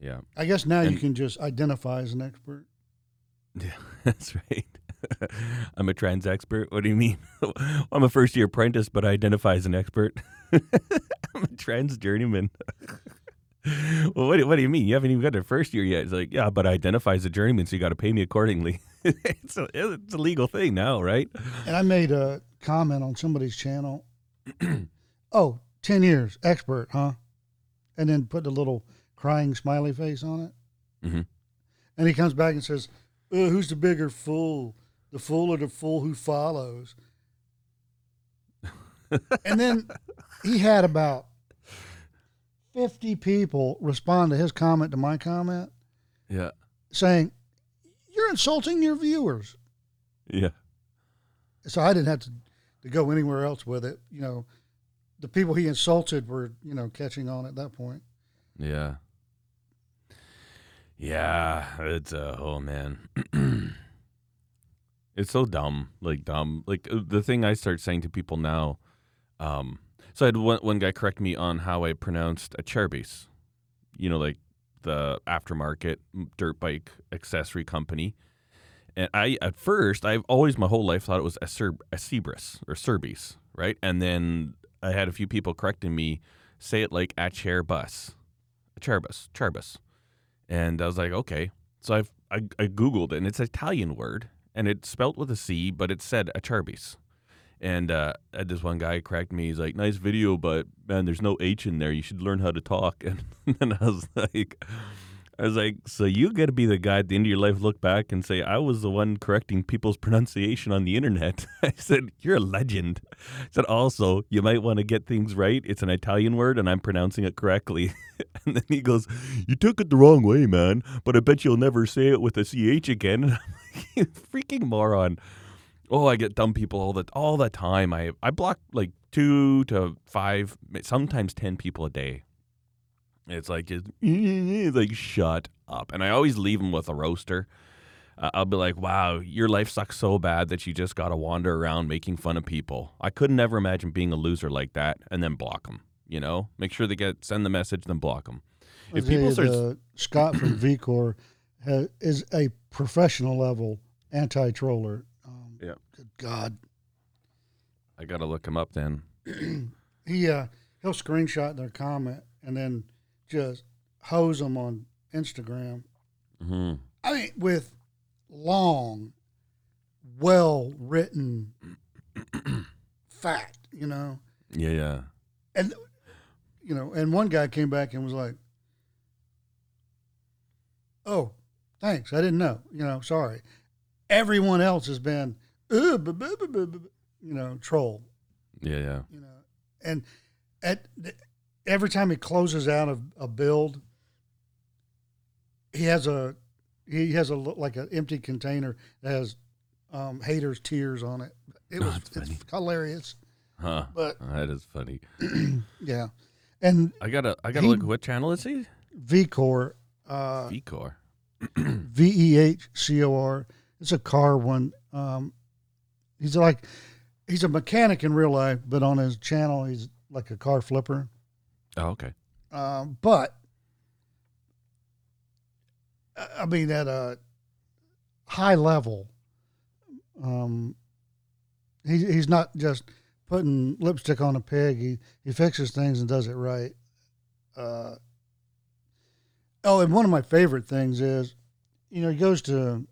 [SPEAKER 2] Yeah.
[SPEAKER 1] I guess now you can just identify as an expert.
[SPEAKER 2] Yeah, that's right. I'm a trans expert. What do you mean? I'm a first year apprentice, but I identify as an expert. I'm a trans journeyman. well, what do, what do you mean? You haven't even got to first year yet. It's like, yeah, but I identify as a journeyman, so you got to pay me accordingly. it's, a, it's a legal thing now, right?
[SPEAKER 1] And I made a comment on somebody's channel. oh, 10 years, expert, huh? And then put the little crying smiley face on it.
[SPEAKER 2] Mhm.
[SPEAKER 1] And he comes back and says, uh, Who's the bigger fool? The fool or the fool who follows? and then he had about 50 people respond to his comment to my comment.
[SPEAKER 2] Yeah.
[SPEAKER 1] saying, You're insulting your viewers.
[SPEAKER 2] Yeah.
[SPEAKER 1] So I didn't have to, to go anywhere else with it. You know, the people he insulted were, you know, catching on at that point.
[SPEAKER 2] Yeah. Yeah, it's uh, oh man. it's so dumb, like dumb. Like uh, the thing I start saying to people now um so I had one, one guy correct me on how I pronounced Acerbis. You know, like the aftermarket dirt bike accessory company. And I, at first, I've always my whole life thought it was a, Cer- a Cerberus or Cerberus, right? And then I had a few people correcting me, say it like a chair bus, a charbus, charbus. And I was like, okay. So I've, I, I Googled it, and it's an Italian word, and it's spelt with a C, but it said a charbis. And uh, this one guy cracked me. He's like, "Nice video, but man, there's no H in there. You should learn how to talk." And then I was like, "I was like, so you got to be the guy at the end of your life look back and say I was the one correcting people's pronunciation on the internet." I said, "You're a legend." I said, "Also, you might want to get things right. It's an Italian word, and I'm pronouncing it correctly." and then he goes, "You took it the wrong way, man. But I bet you'll never say it with a ch again." "You freaking moron." Oh, I get dumb people all the all the time. I I block like two to five, sometimes ten people a day. It's like just it's like shut up, and I always leave them with a roaster. Uh, I'll be like, "Wow, your life sucks so bad that you just got to wander around making fun of people." I couldn't ever imagine being a loser like that, and then block them. You know, make sure they get send the message, then block them.
[SPEAKER 1] If people start, the, Scott from Vehcor has, is a professional level anti-troller
[SPEAKER 2] yeah.
[SPEAKER 1] Good God.
[SPEAKER 2] I got to look him up then.
[SPEAKER 1] he uh he'll screenshot their comment and then just hose them on Instagram.
[SPEAKER 2] Mm-hmm.
[SPEAKER 1] I mean, with long, well written fact, you know.
[SPEAKER 2] Yeah, yeah.
[SPEAKER 1] And you know, and one guy came back and was like, "Oh, thanks. I didn't know. You know, sorry." Everyone else has been you know, troll.
[SPEAKER 2] Yeah, yeah.
[SPEAKER 1] You know, and at every time he closes out a, a build, he has a he has a like an empty container that has um, haters' tears on it. It was oh, it's hilarious.
[SPEAKER 2] Huh?
[SPEAKER 1] But
[SPEAKER 2] that is funny.
[SPEAKER 1] yeah, and
[SPEAKER 2] I gotta I gotta he, look. What channel is he?
[SPEAKER 1] Vehcor. Uh,
[SPEAKER 2] Vehcor.
[SPEAKER 1] V E H C O R. It's a car one. Um, he's like he's a mechanic in real life, but on his channel he's like a car flipper.
[SPEAKER 2] Oh, okay.
[SPEAKER 1] Um, but I mean, at a high level, um, he, he's not just putting lipstick on a pig. He he fixes things and does it right. Uh, oh, and one of my favorite things is, you know, he goes to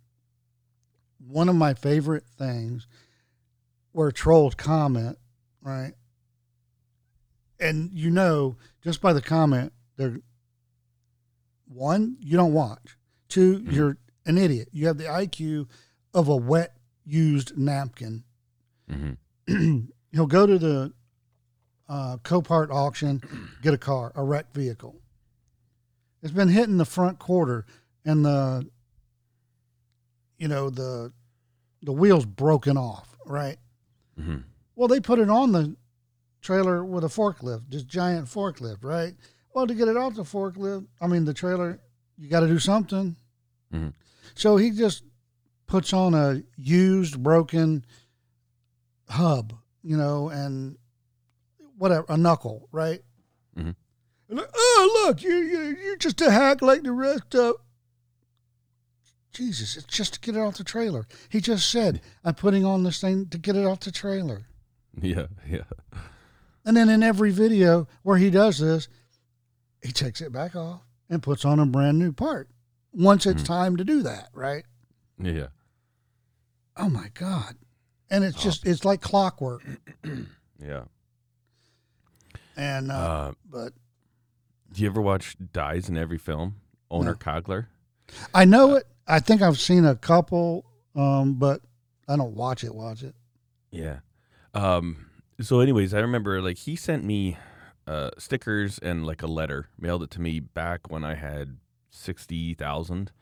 [SPEAKER 1] one of my favorite things where trolls comment, right? And you know, just by the comment, they're one, you don't watch. 2 you mm-hmm. you're an idiot. You have the IQ of a wet used napkin.
[SPEAKER 2] Mm-hmm.
[SPEAKER 1] He'll go to the uh, Copart auction, get a car, a wrecked vehicle. It's been hitting the front quarter, and the you know the the wheels broken off, right?
[SPEAKER 2] Mm-hmm.
[SPEAKER 1] Well, they put it on the trailer with a forklift, just giant forklift, right? Well, to get it off the forklift, I mean the trailer, you got to do something.
[SPEAKER 2] Mm-hmm.
[SPEAKER 1] So he just puts on a used, broken hub, you know, and whatever, a knuckle, right?
[SPEAKER 2] Mm-hmm.
[SPEAKER 1] Like, oh, look, you you you're just a hack like the rest of. Jesus, it's just to get it off the trailer. He just said, I'm putting on this thing to get it off the trailer.
[SPEAKER 2] Yeah, yeah.
[SPEAKER 1] And then in every video where he does this, he takes it back off and puts on a brand new part once it's mm-hmm. time to do that, right?
[SPEAKER 2] Yeah.
[SPEAKER 1] Oh my God. And it's just, it's like clockwork.
[SPEAKER 2] yeah.
[SPEAKER 1] And, uh, uh, but.
[SPEAKER 2] Do you ever watch Dies in Every Film? Owner no. Cogler?
[SPEAKER 1] I know uh, it. I think I've seen a couple, um, but I don't watch it. Watch it.
[SPEAKER 2] Yeah. Um, so, anyways, I remember like he sent me uh, stickers and like a letter, mailed it to me back when I had sixty thousand,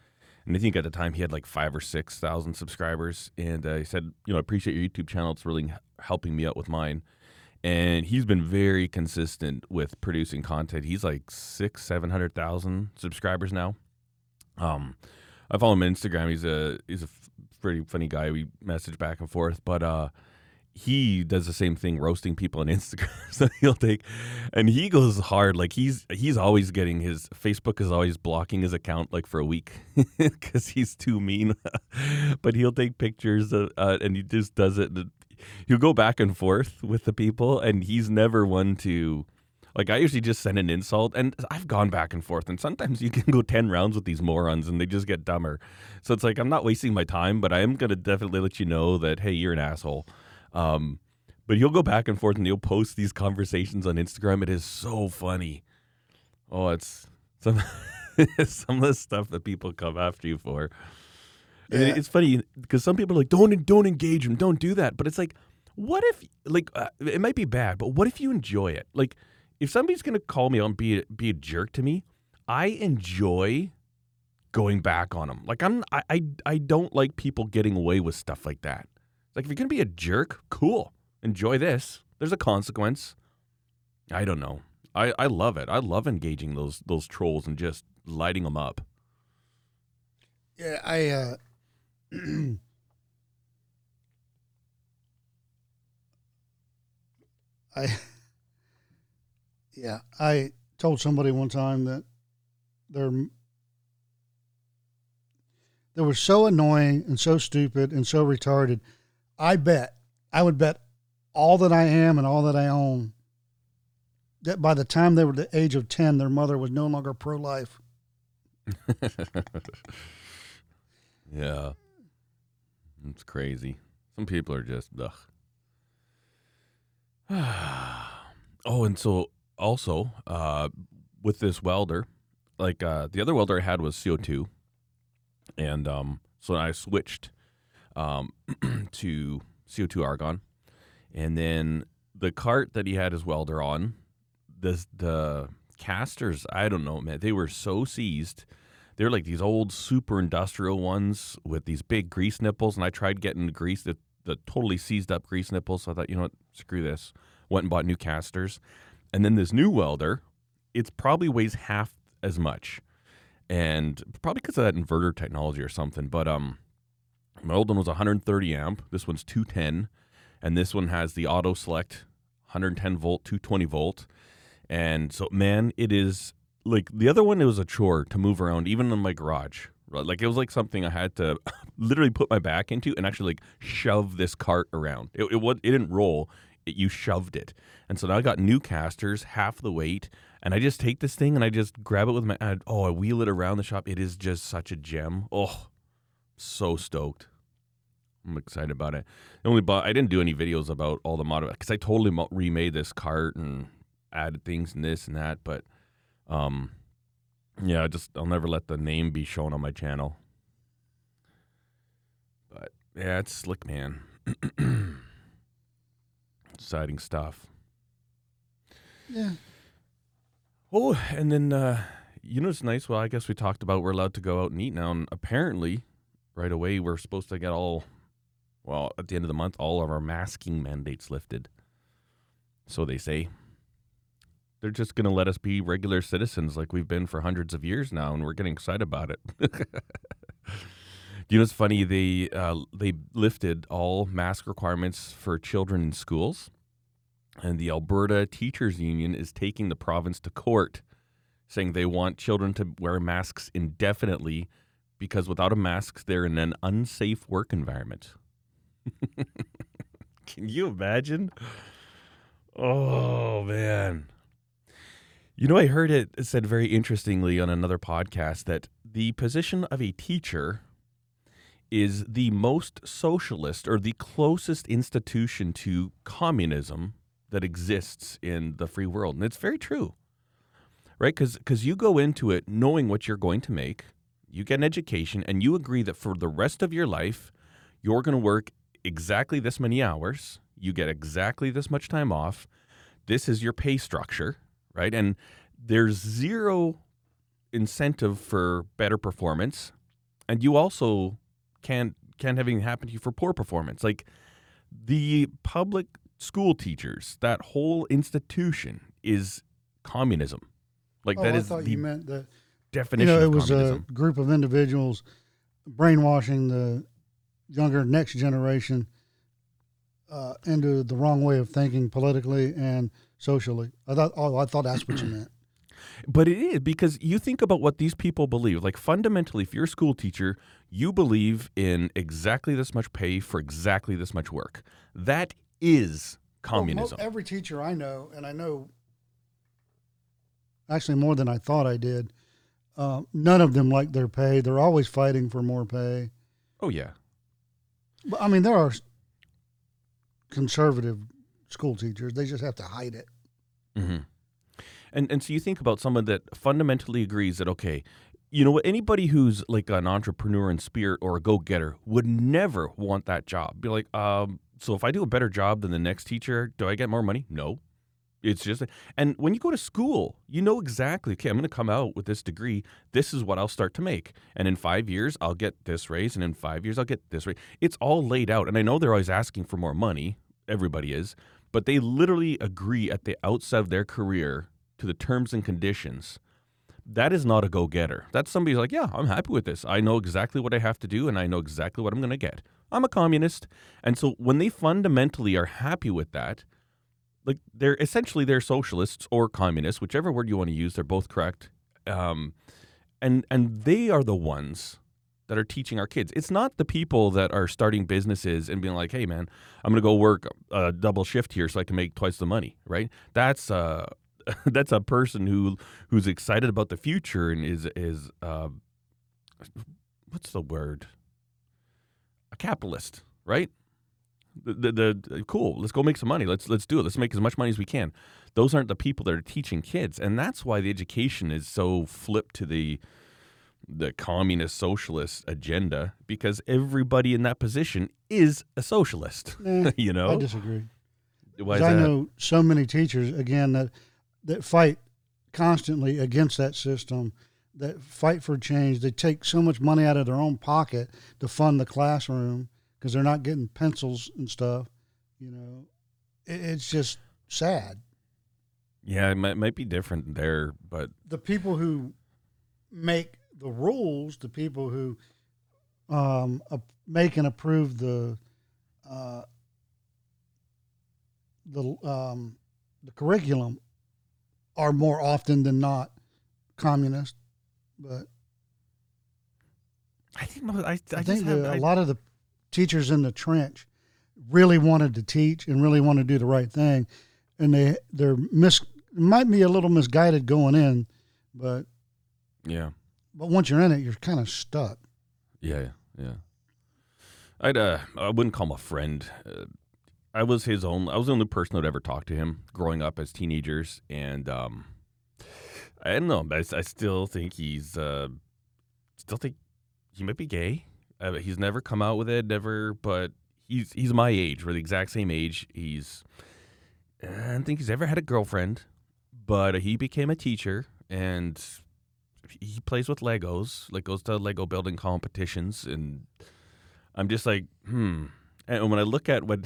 [SPEAKER 2] and I think at the time he had like five or six thousand subscribers. And uh, he said, you know, I appreciate your YouTube channel. It's really helping me out with mine. And he's been very consistent with producing content. He's like six, seven hundred thousand subscribers now. Um, I follow him on Instagram. He's a he's a pretty funny guy. We message back and forth, but uh, he does the same thing roasting people on Instagram. so he'll take and he goes hard like he's he's always getting his Facebook is always blocking his account like for a week cuz he's too mean. but he'll take pictures of, uh, and he just does it he'll go back and forth with the people and he's never one to like I usually just send an insult and I've gone back and forth and sometimes you can go 10 rounds with these morons and they just get dumber. So it's like I'm not wasting my time, but I am to definitely let you know that hey, you're an asshole. Um, but he'll go back and forth and he'll post these conversations on Instagram. It is so funny. Oh, it's some some of the stuff that people come after you for. Yeah. It's funny because some people are like, "Don't don't engage him, don't do that." But it's like, what if like uh, it might be bad, but what if you enjoy it? Like, if somebody's gonna call me on be a, be a jerk to me, I enjoy going back on them. Like I'm I, I I don't like people getting away with stuff like that. Like if you're gonna be a jerk, cool. Enjoy this. There's a consequence. I don't know. I, I love it. I love engaging those those trolls and just lighting them up.
[SPEAKER 1] Yeah, I uh I yeah, I told somebody one time that they're they were so annoying and so stupid and so retarded I bet, I would bet all that I am and all that I own that by the time they were the age of 10, their mother was no longer pro life.
[SPEAKER 2] yeah. It's crazy. Some people are just, ugh. oh, and so also uh, with this welder, like uh, the other welder I had was CO2. And um, so I switched um, to CO2 argon, and then the cart that he had his welder on, the the casters, I don't know, man, they were so seized. They're like these old super industrial ones with these big grease nipples, and I tried getting the grease, the, the totally seized up grease nipples. So I thought, you know what, screw this. Went and bought new casters, and then this new welder, it's probably weighs half as much, and probably because of that inverter technology or something. But um, my old one was 130 amp. This one's 210, and this one has the auto select 110 volt, 220 volt. And so, man, it is like the other one. It was a chore to move around, even in my garage. Like it was like something I had to literally put my back into and actually like shove this cart around. It it, it didn't roll. It, you shoved it, and so now I got new casters, half the weight, and I just take this thing and I just grab it with my. oh, I wheel it around the shop. It is just such a gem. Oh, so stoked. I'm excited about it. I only bought. I didn't do any videos about all the mod because I totally mo- remade this cart and added things and this and that. But, um, yeah, I just I'll never let the name be shown on my channel. But yeah, it's slick, man. Exciting stuff.
[SPEAKER 1] Yeah.
[SPEAKER 2] Oh, and then uh, you know it's nice. Well, I guess we talked about we're allowed to go out and eat now, and apparently right away we're supposed to get all well at the end of the month all of our masking mandates lifted. So they say they're just going to let us be regular citizens like we've been for hundreds of years now and we're getting excited about it. You know it's funny they uh, they lifted all mask requirements for children in schools and the alberta teachers union is taking the province to court saying they want children to wear masks indefinitely because without a mask, they're in an unsafe work environment. Can you imagine? Oh, man. You know, I heard it said very interestingly on another podcast that the position of a teacher is the most socialist or the closest institution to communism that exists in the free world. And it's very true, right? Because you go into it knowing what you're going to make you get an education, and you agree that for the rest of your life, you're going to work exactly this many hours. You get exactly this much time off. This is your pay structure, right? And there's zero incentive for better performance. And you also can't can't have anything happen to you for poor performance. Like the public school teachers, that whole institution is communism. Like
[SPEAKER 1] oh,
[SPEAKER 2] that
[SPEAKER 1] I
[SPEAKER 2] is
[SPEAKER 1] thought
[SPEAKER 2] the
[SPEAKER 1] you meant that
[SPEAKER 2] definition.
[SPEAKER 1] You know, it was
[SPEAKER 2] communism.
[SPEAKER 1] a group of individuals brainwashing the younger next generation uh, into the wrong way of thinking politically and socially. I thought, oh, I thought that's what you meant.
[SPEAKER 2] But it is because you think about what these people believe. Like fundamentally, if you're a school teacher, you believe in exactly this much pay for exactly this much work. That is communism.
[SPEAKER 1] Well, every teacher I know, and I know actually more than I thought I did, uh, none of them like their pay. They're always fighting for more pay.
[SPEAKER 2] oh yeah.
[SPEAKER 1] But I mean, there are conservative school teachers. They just have to hide it.
[SPEAKER 2] hmm And and so you think about someone that fundamentally agrees that okay, you know what? Anybody who's like an entrepreneur in spirit or a go getter would never want that job. Be like, um, so if I do a better job than the next teacher, do I get more money? No. It's just, and when you go to school, you know exactly. Okay, I'm going to come out with this degree. This is what I'll start to make, and in five years I'll get this raise, and in five years I'll get this raise. It's all laid out, and I know they're always asking for more money. Everybody is, but they literally agree at the outset of their career to the terms and conditions. That is not a go getter. That's somebody who's like, yeah, I'm happy with this. I know exactly what I have to do, and I know exactly what I'm going to get. I'm a communist, and so when they fundamentally are happy with that like they're essentially they're socialists or communists, whichever word you want to use. They're both correct, um, and and they are the ones that are teaching our kids. It's not the people that are starting businesses and being like, "Hey, man, I'm going to go work a double shift here so I can make twice the money." Right? That's uh, that's a person who who's excited about the future and is is uh, what's the word? A capitalist, right? The, the, the cool. Let's go make some money. Let's let's do it. Let's make as much money as we can. Those aren't the people that are teaching kids, and that's why the education is so flipped to the the communist socialist agenda because everybody in that position is a socialist.
[SPEAKER 1] Eh,
[SPEAKER 2] you know, I
[SPEAKER 1] disagree.
[SPEAKER 2] Why
[SPEAKER 1] I know so many teachers again that that fight constantly against that system, that fight for change. They take so much money out of their own pocket to fund the classroom because they're not getting pencils and stuff. You know, it, it's just sad.
[SPEAKER 2] Yeah, it might, might be different there, but
[SPEAKER 1] The people who make the rules, the people who um, make and approve the uh, the um, the curriculum are more often than not communist. But
[SPEAKER 2] I think mo- I, I,
[SPEAKER 1] I, think
[SPEAKER 2] have,
[SPEAKER 1] the,
[SPEAKER 2] I-
[SPEAKER 1] a lot of the teachers in the trench really wanted to teach and really want to do the right thing, and they they're mis might be a little misguided going in, but
[SPEAKER 2] yeah.
[SPEAKER 1] but once you're in it, you're kind of stuck.
[SPEAKER 2] Yeah, yeah, yeah. I'd uh, I wouldn't call him a friend. Uh, I was his own. I was the only person that ever talked to him growing up as teenagers, and um, I don't know. I, I still think he's uh, still think he might be gay. Uh, he's never come out with it, never. But he's he's my age. We're the exact same age. He's I don't think he's ever had a girlfriend, but he became a teacher and he plays with Legos, like goes to Lego building competitions, and I'm just like, hmm. And when I look at what,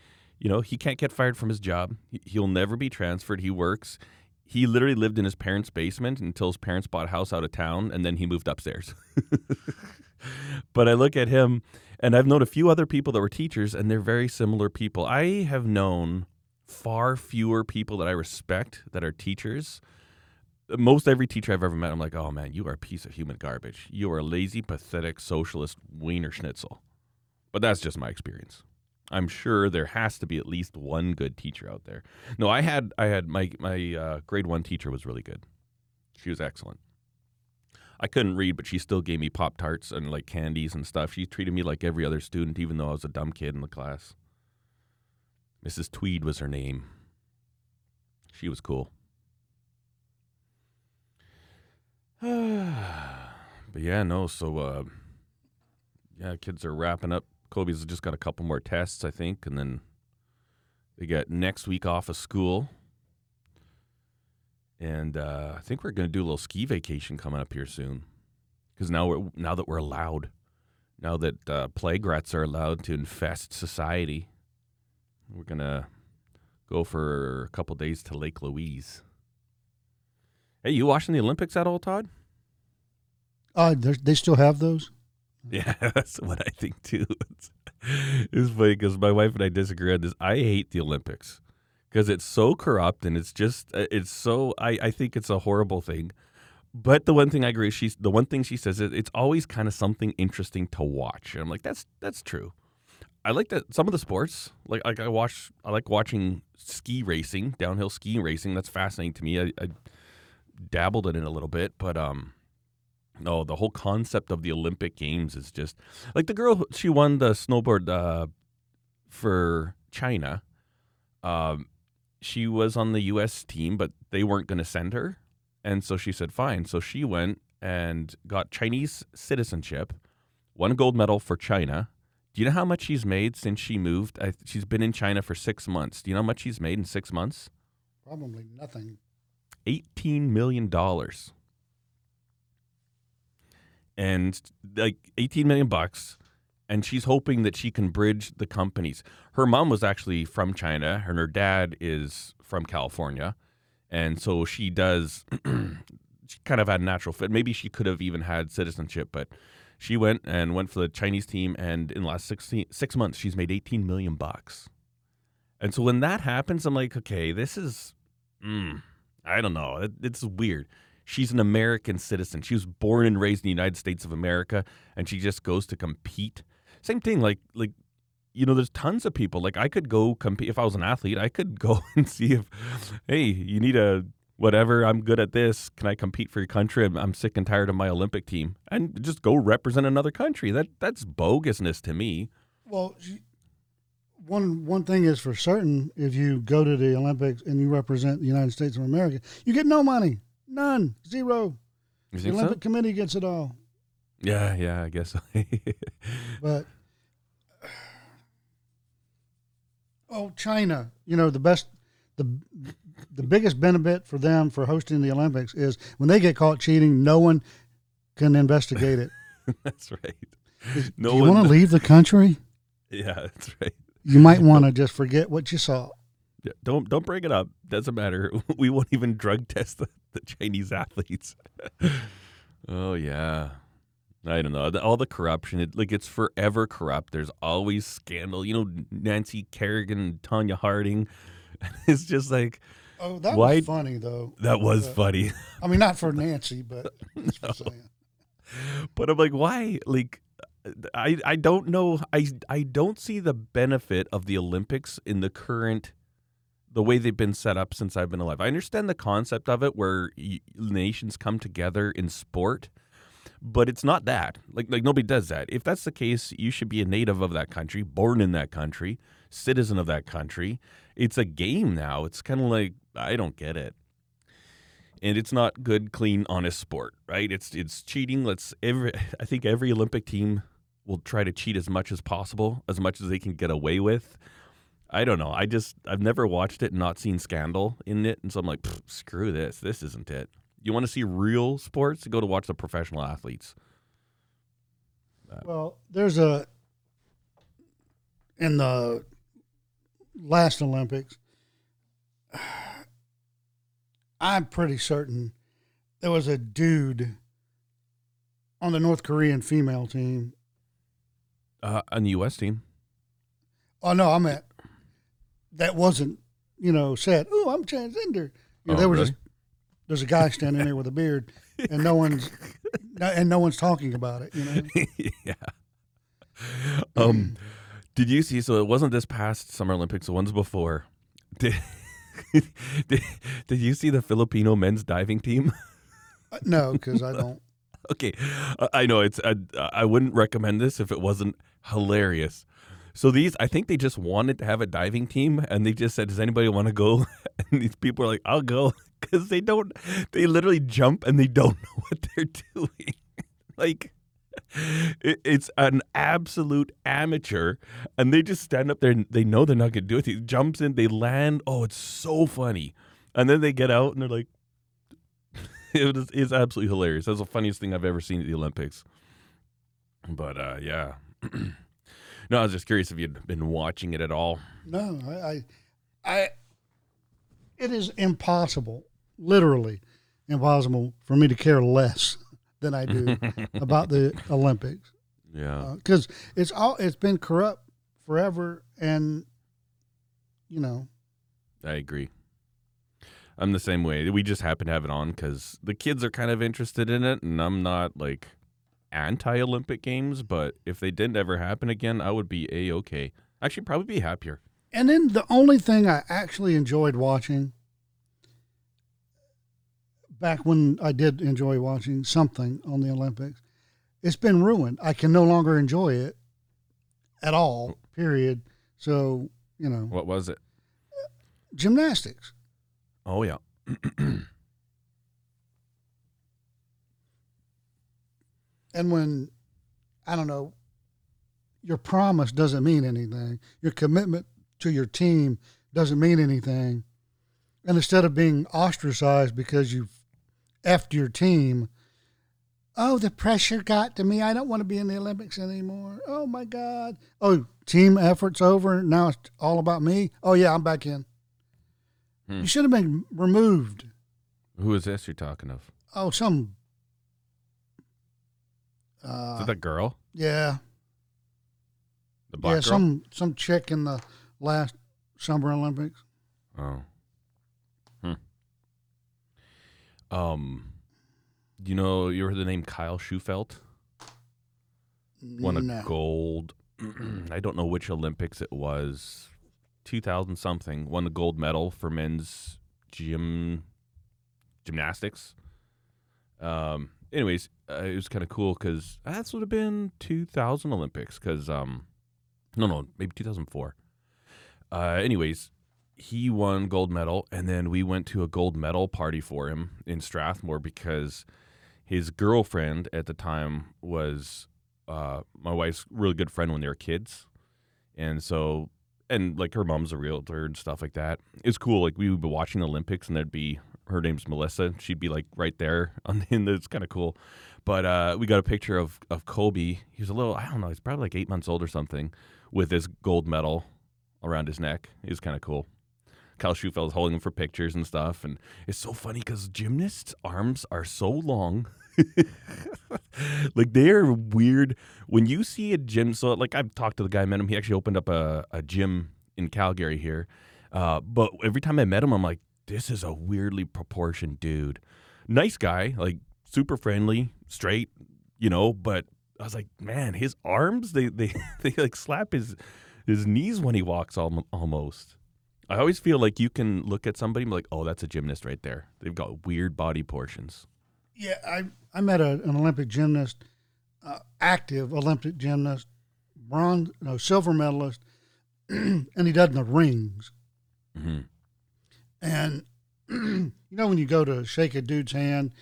[SPEAKER 2] you know, he can't get fired from his job. He- He'll never be transferred. He works. He literally lived in his parents' basement until his parents bought a house out of town, and then he moved upstairs. but I look at him, and I've known a few other people that were teachers, and they're very similar people. I have known far fewer people that I respect that are teachers most every teacher I've ever met, I'm like, oh man, you are a piece of human garbage. You are a lazy, pathetic, socialist wiener schnitzel. But that's just my experience. I'm sure there has to be at least one good teacher out there. No, I had, I had my my uh, grade one teacher was really good. She was excellent. I couldn't read, but she still gave me pop tarts and like candies and stuff. She treated me like every other student, even though I was a dumb kid in the class. Mrs. Tweed was her name. She was cool. but yeah, no. So uh, yeah, kids are wrapping up. Kobe's just got a couple more tests, I think, and then they get next week off of school. And uh, I think we're going to do a little ski vacation coming up here soon, because now we're now that we're allowed, now that uh, plague rats are allowed to infest society, we're gonna go for a couple days to Lake Louise. Hey, you watching the Olympics at all, Todd?
[SPEAKER 1] Uh, they still have those.
[SPEAKER 2] Yeah, that's what I think too. It's, it's funny because my wife and I disagree on this. I hate the Olympics because it's so corrupt and it's just uh, it's so. I I think it's a horrible thing. But the one thing I agree, she's the one thing she says is it's always kind of something interesting to watch. And I'm like, that's that's true. I like that some of the sports, like like I watch, I like watching ski racing, downhill ski racing. That's fascinating to me. I, I dabbled in it a little bit, but um, no, the whole concept of the Olympic Games is just like the girl. She won the snowboard uh, for China. Um, she was on the U.S. team, but they weren't going to send her, and so she said, "Fine." So she went and got Chinese citizenship, won a gold medal for China. Do you know how much she's made since she moved? I, she's been in China for six months. Do you know how much she's made in six months?
[SPEAKER 1] Probably nothing.
[SPEAKER 2] Eighteen million dollars. And like eighteen million bucks, and she's hoping that she can bridge the companies. Her mom was actually from China, and her dad is from California, and so she does. she kind of had a natural fit. Maybe she could have even had citizenship, but she went and went for the Chinese team, and in the last 16, six months, she's made eighteen million bucks. And so when that happens, I'm like, okay, this is, mm, I don't know, it, it's weird. She's an American citizen. She was born and raised in the United States of America, and she just goes to compete. Same thing, like like you know, there's tons of people. Like I could go compete if I was an athlete. I could go and see if, hey, you need a whatever. I'm good at this. Can I compete for your country? I'm, I'm sick and tired of my Olympic team, and just go represent another country. That that's bogusness to me.
[SPEAKER 1] Well, one one thing is for certain: if you go to the Olympics and you represent the United States of America, you get no money, none, zero. The
[SPEAKER 2] think so?
[SPEAKER 1] Olympic Committee gets it all.
[SPEAKER 2] Yeah, yeah, I guess. so.
[SPEAKER 1] But oh, China, you know the best, the the biggest benefit for them for hosting the Olympics is when they get caught cheating, no one can investigate it.
[SPEAKER 2] that's right. No
[SPEAKER 1] Do you want to leave the country?
[SPEAKER 2] Yeah, that's right.
[SPEAKER 1] You might want to just forget what you saw.
[SPEAKER 2] Yeah, don't don't bring it up. Doesn't matter. We won't even drug test the, the Chinese athletes. oh yeah, I don't know. The- All the corruption, it, like it's forever corrupt. There's always scandal. You know, Nancy Kerrigan, Tonya Harding. It's just like
[SPEAKER 1] Oh, that
[SPEAKER 2] Why-
[SPEAKER 1] was funny though.
[SPEAKER 2] that was
[SPEAKER 1] Uh,
[SPEAKER 2] funny.
[SPEAKER 1] I mean, not for Nancy, but saying.
[SPEAKER 2] But I'm like, why? Like, I I don't know. I I don't see the benefit of the Olympics in the current the way they've been set up since I've been alive. I understand the concept of it, where nations come together in sport, but it's not that. Like like nobody does that. If that's the case, you should be a native of that country, born in that country, citizen of that country. It's a game now. It's kind of like I don't get it and it's not good, clean, honest sport, right? It's it's cheating. Let's every I think every Olympic team will try to cheat as much as possible, as much as they can get away with. I don't know. I just I've never watched it and not seen scandal in it, and so I'm like, screw this. This isn't it. You want to see real sports? Go to watch the professional athletes.
[SPEAKER 1] Well, there's a in the last Olympics. I'm pretty certain there was a dude on the North Korean female team.
[SPEAKER 2] Uh, on the U.S. team,
[SPEAKER 1] Oh no, I meant that wasn't you know said. Oh, I'm transgender. You know,
[SPEAKER 2] Oh,
[SPEAKER 1] there was
[SPEAKER 2] really?
[SPEAKER 1] just there's a guy standing there with a beard, and no one's and no one's talking about it. You know.
[SPEAKER 2] yeah. Um, did you see? So it wasn't this past Summer Olympics. The ones before. Did, did, did you see the Filipino men's diving team?
[SPEAKER 1] Uh, No, because I don't.
[SPEAKER 2] okay, I- I know it's. I, I wouldn't recommend this if it wasn't hilarious. So these, I think they just wanted to have a diving team, and they just said, "Does anybody want to go?" And these people are like, "I'll go," because they don't. They literally jump and they don't know what they're doing. like, it, it's an absolute amateur, and they just stand up there and they know they're not gonna do it. He jumps in, they land. Oh, it's so funny, and then they get out and they're like, it was it's absolutely hilarious. That's the funniest thing I've ever seen at the Olympics. But uh, yeah, no, I was just curious if you'd been watching it at all.
[SPEAKER 1] No, I, I, I, it is impossible, literally impossible for me to care less than I do about the Olympics.
[SPEAKER 2] Yeah.
[SPEAKER 1] Uh, because it's all it's been corrupt forever, and you know,
[SPEAKER 2] I agree. I'm the same way. We just happen to have it on because the kids are kind of interested in it, and I'm not like anti Olympic Games, but if they didn't ever happen again, I would be a okay. Actually, probably be happier.
[SPEAKER 1] and then the only thing I actually enjoyed watching back when I did enjoy watching something on the Olympics, it's been ruined. I can no longer enjoy it at all. Period. So you know,
[SPEAKER 2] What was it?
[SPEAKER 1] gymnastics.
[SPEAKER 2] Oh yeah.
[SPEAKER 1] And when, I don't know, your promise doesn't mean anything, your commitment to your team doesn't mean anything. And instead of being ostracized because you've effed your team, oh, the pressure got to me. I don't want to be in the Olympics anymore. Oh, my God. Oh, team effort's over. Now it's all about me. Oh, yeah, I'm back in.
[SPEAKER 2] Hmm.
[SPEAKER 1] You should have been removed.
[SPEAKER 2] Who is this you're talking of?
[SPEAKER 1] Oh, some.
[SPEAKER 2] Is
[SPEAKER 1] Uh,
[SPEAKER 2] it that girl?
[SPEAKER 1] yeah.
[SPEAKER 2] The black
[SPEAKER 1] yeah,
[SPEAKER 2] girl?
[SPEAKER 1] some some chick in the last Summer Olympics.
[SPEAKER 2] Oh. Hmm. Um, you know, you heard the name Kyle Shewfelt? Won a
[SPEAKER 1] No.
[SPEAKER 2] gold. I don't know which Olympics it was. 2000 something. Won the gold medal for men's gym gymnastics. Um. Anyways, uh, it was kind of cool because that would have been 2000 Olympics. Because um, no, no, maybe 2004. Uh. Anyways, he won gold medal, and then we went to a gold medal party for him in Strathmore because his girlfriend at the time was uh, my wife's really good friend when they were kids, and so and like her mom's a realtor and stuff like that. It's cool. Like we would be watching the Olympics, and there'd be her name's Melissa. She'd be like right there on the end. It's kind of cool. But uh, we got a picture of of Kobe. He was a little, I don't know, he's probably like eight months old or something, with his gold medal around his neck. It was kind of cool. Kyle Shewfelt holding him for pictures and stuff, and it's so funny because gymnasts' arms are so long. like they are weird. When you see a gym, so like I've talked to the guy, I met him. He actually opened up a, a gym in Calgary here. Uh, but every time I met him, I'm like, this is a weirdly proportioned dude. Nice guy, like super friendly, straight, you know. But I was like, man, his arms they they they like slap his his knees when he walks al- almost. I always feel like you can look at somebody and be like, oh, that's a gymnast right there. They've got weird body portions.
[SPEAKER 1] Yeah, I I met a, an Olympic gymnast, uh, active Olympic gymnast, bronze, no, silver medalist, and he does the rings.
[SPEAKER 2] hmm
[SPEAKER 1] And you know when you go to shake a dude's hand,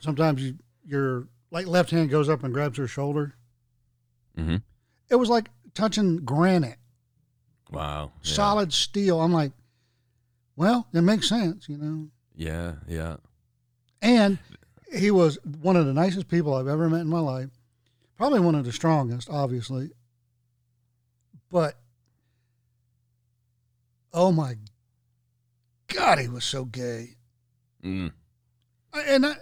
[SPEAKER 1] sometimes you your like left hand goes up and grabs her shoulder.
[SPEAKER 2] hmm
[SPEAKER 1] It was like touching granite,
[SPEAKER 2] Wow. Yeah.
[SPEAKER 1] solid steel. I'm like, well, it makes sense, you know.
[SPEAKER 2] Yeah, yeah.
[SPEAKER 1] And he was one of the nicest people I've ever met in my life. Probably one of the strongest, obviously. But oh my God, he was so gay.
[SPEAKER 2] Mm.
[SPEAKER 1] And I,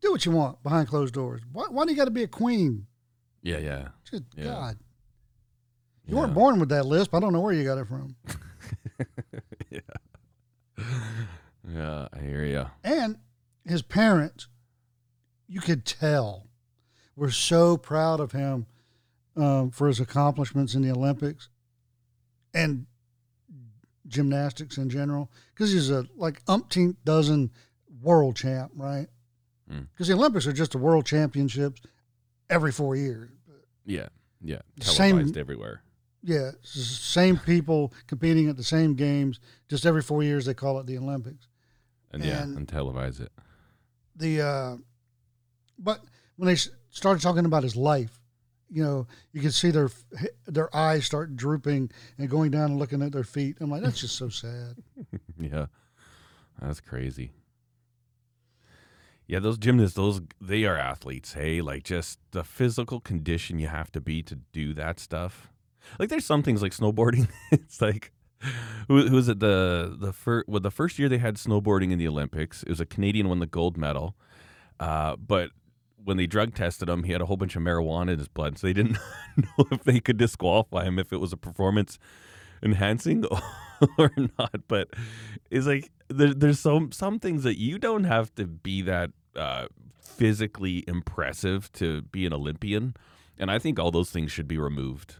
[SPEAKER 1] do what you want behind closed doors. Why, why do you got to be a queen?
[SPEAKER 2] Yeah, yeah.
[SPEAKER 1] Just
[SPEAKER 2] Yeah.
[SPEAKER 1] God. You
[SPEAKER 2] yeah.
[SPEAKER 1] weren't born with that lisp. I don't know where you got it from.
[SPEAKER 2] Yeah, Yeah, I hear you.
[SPEAKER 1] And his parents, you could tell, were so proud of him um, for his accomplishments in the Olympics and gymnastics in general, because he's a like umpteenth dozen world champ, right?
[SPEAKER 2] Mm.
[SPEAKER 1] Because the Olympics are just the world championships every four years.
[SPEAKER 2] Yeah, yeah.
[SPEAKER 1] Same-
[SPEAKER 2] Televised everywhere.
[SPEAKER 1] Yeah, same people competing at the same games. Just every four years, they call it the Olympics.
[SPEAKER 2] And, yeah,
[SPEAKER 1] And-
[SPEAKER 2] and televise it.
[SPEAKER 1] the uh but when they started talking about his life you know you could see their their eyes start drooping and going down and looking at their feet i'm like that's just so sad
[SPEAKER 2] yeah. That's crazy. Yeah, those gymnasts, those they are athletes, hey? Like just the physical condition you have to be to do that stuff. Like there's some things like snowboarding. it's like who, who was it the the first well, the first year they had snowboarding in the Olympics, it was a Canadian won the gold medal. Uh, but when they drug tested him, he had a whole bunch of marijuana in his blood, so they didn't know if they could disqualify him if it was a performance enhancing or not. But it's like there, there's some some things that you don't have to be that uh, physically impressive to be an Olympian, and I think all those things should be removed.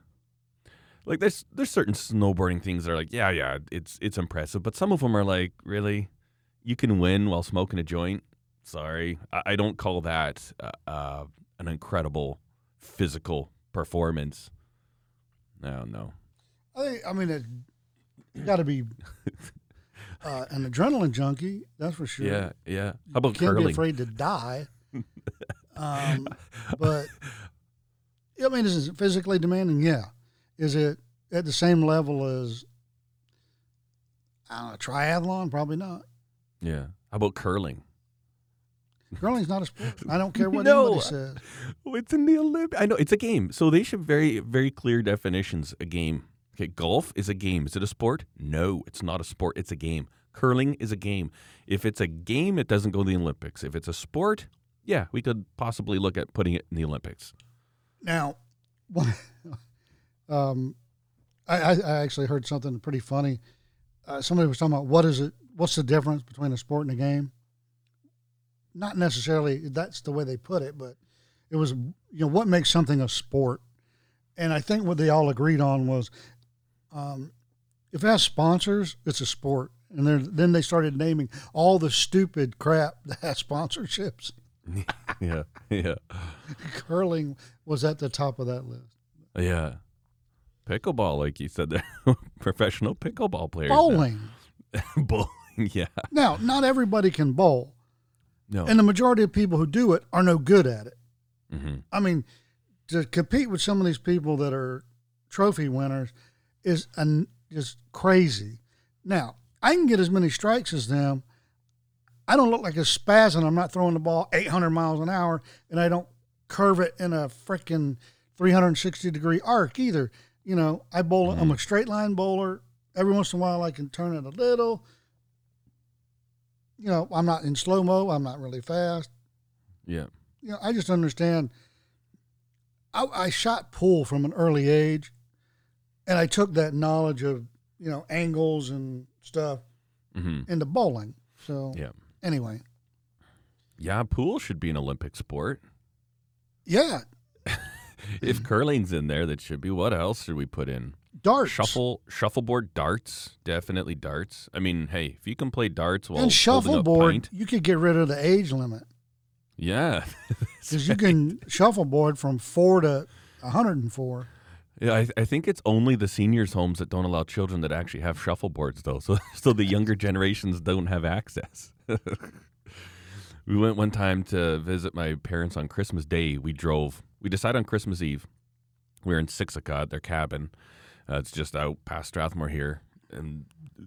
[SPEAKER 2] Like there's there's certain snowboarding things that are like yeah yeah it's it's impressive, but some of them are like really you can win while smoking a joint. Sorry, I, I don't call that uh, uh, an incredible physical performance. No, no.
[SPEAKER 1] I think, I mean, it got to be uh, an adrenaline junkie. That's for sure.
[SPEAKER 2] Yeah, yeah. How about curling?
[SPEAKER 1] Can't
[SPEAKER 2] curling?
[SPEAKER 1] be afraid to die. um, but I mean, is it physically demanding? Yeah. Is it at the same level as I don't know, triathlon? Probably not.
[SPEAKER 2] Yeah. How about curling?
[SPEAKER 1] Curling's not a sport. I don't care what
[SPEAKER 2] No.
[SPEAKER 1] anybody says.
[SPEAKER 2] It's in the Olympics. I know it's a game, so they should very, very clear definitions. A game. Okay, golf is a game. Is it a sport? No, it's not a sport. It's a game. Curling is a game. If it's a game, it doesn't go to the Olympics. If it's a sport, yeah, we could possibly look at putting it in the Olympics.
[SPEAKER 1] Now, um, I, I I actually heard something pretty funny. Uh, somebody was talking about what is it? What's the difference between a sport and a game? Not necessarily that's the way they put it, but it was you know what makes something a sport, and I think what they all agreed on was, um, if it has sponsors, it's a sport. And then they started naming all the stupid crap that has sponsorships.
[SPEAKER 2] yeah, yeah,
[SPEAKER 1] Curling was at the top of that list.
[SPEAKER 2] yeah. Pickleball, like you said, there, professional pickleball players.
[SPEAKER 1] Bowling.
[SPEAKER 2] Bowling, yeah.
[SPEAKER 1] Now, not everybody can bowl,
[SPEAKER 2] No.
[SPEAKER 1] and the majority of people who do it are no good at it.
[SPEAKER 2] hmm
[SPEAKER 1] I mean, to compete with some of these people that are trophy winners is an, just crazy. Now, I can get as many strikes as them. I don't look like a spaz, and I'm not throwing the ball 800 miles an hour, and I don't curve it in a freaking 360 degree arc either. You know, I bowl. I'm mm-hmm. a straight line bowler. Every once in a while, I can turn it a little. You know, I'm not in slow mo. I'm not really fast
[SPEAKER 2] Yeah.
[SPEAKER 1] you know, I just understand. I, I shot pool from an early age, and I took that knowledge of you know angles and stuff
[SPEAKER 2] hmm
[SPEAKER 1] into bowling. So
[SPEAKER 2] Yeah.
[SPEAKER 1] anyway,
[SPEAKER 2] Yeah, pool should be an Olympic sport.
[SPEAKER 1] yeah,
[SPEAKER 2] If curling's in there, that should be. What else should we put in?
[SPEAKER 1] darts,
[SPEAKER 2] Shuffle, shuffleboard, darts. Definitely darts. I mean, hey, if you can play darts while
[SPEAKER 1] and shuffleboard. You could get rid of the age limit
[SPEAKER 2] yeah,
[SPEAKER 1] because you can shuffleboard from four to 104.
[SPEAKER 2] Yeah. I, I think it's only the seniors' homes that don't allow children that actually have shuffleboards, though. So, so the younger generations don't have access. we went one time to visit my parents on Christmas Day. We drove. We decided on Christmas Eve. We were in Siksika at their cabin. Uh, it's just out past Strathmore here. And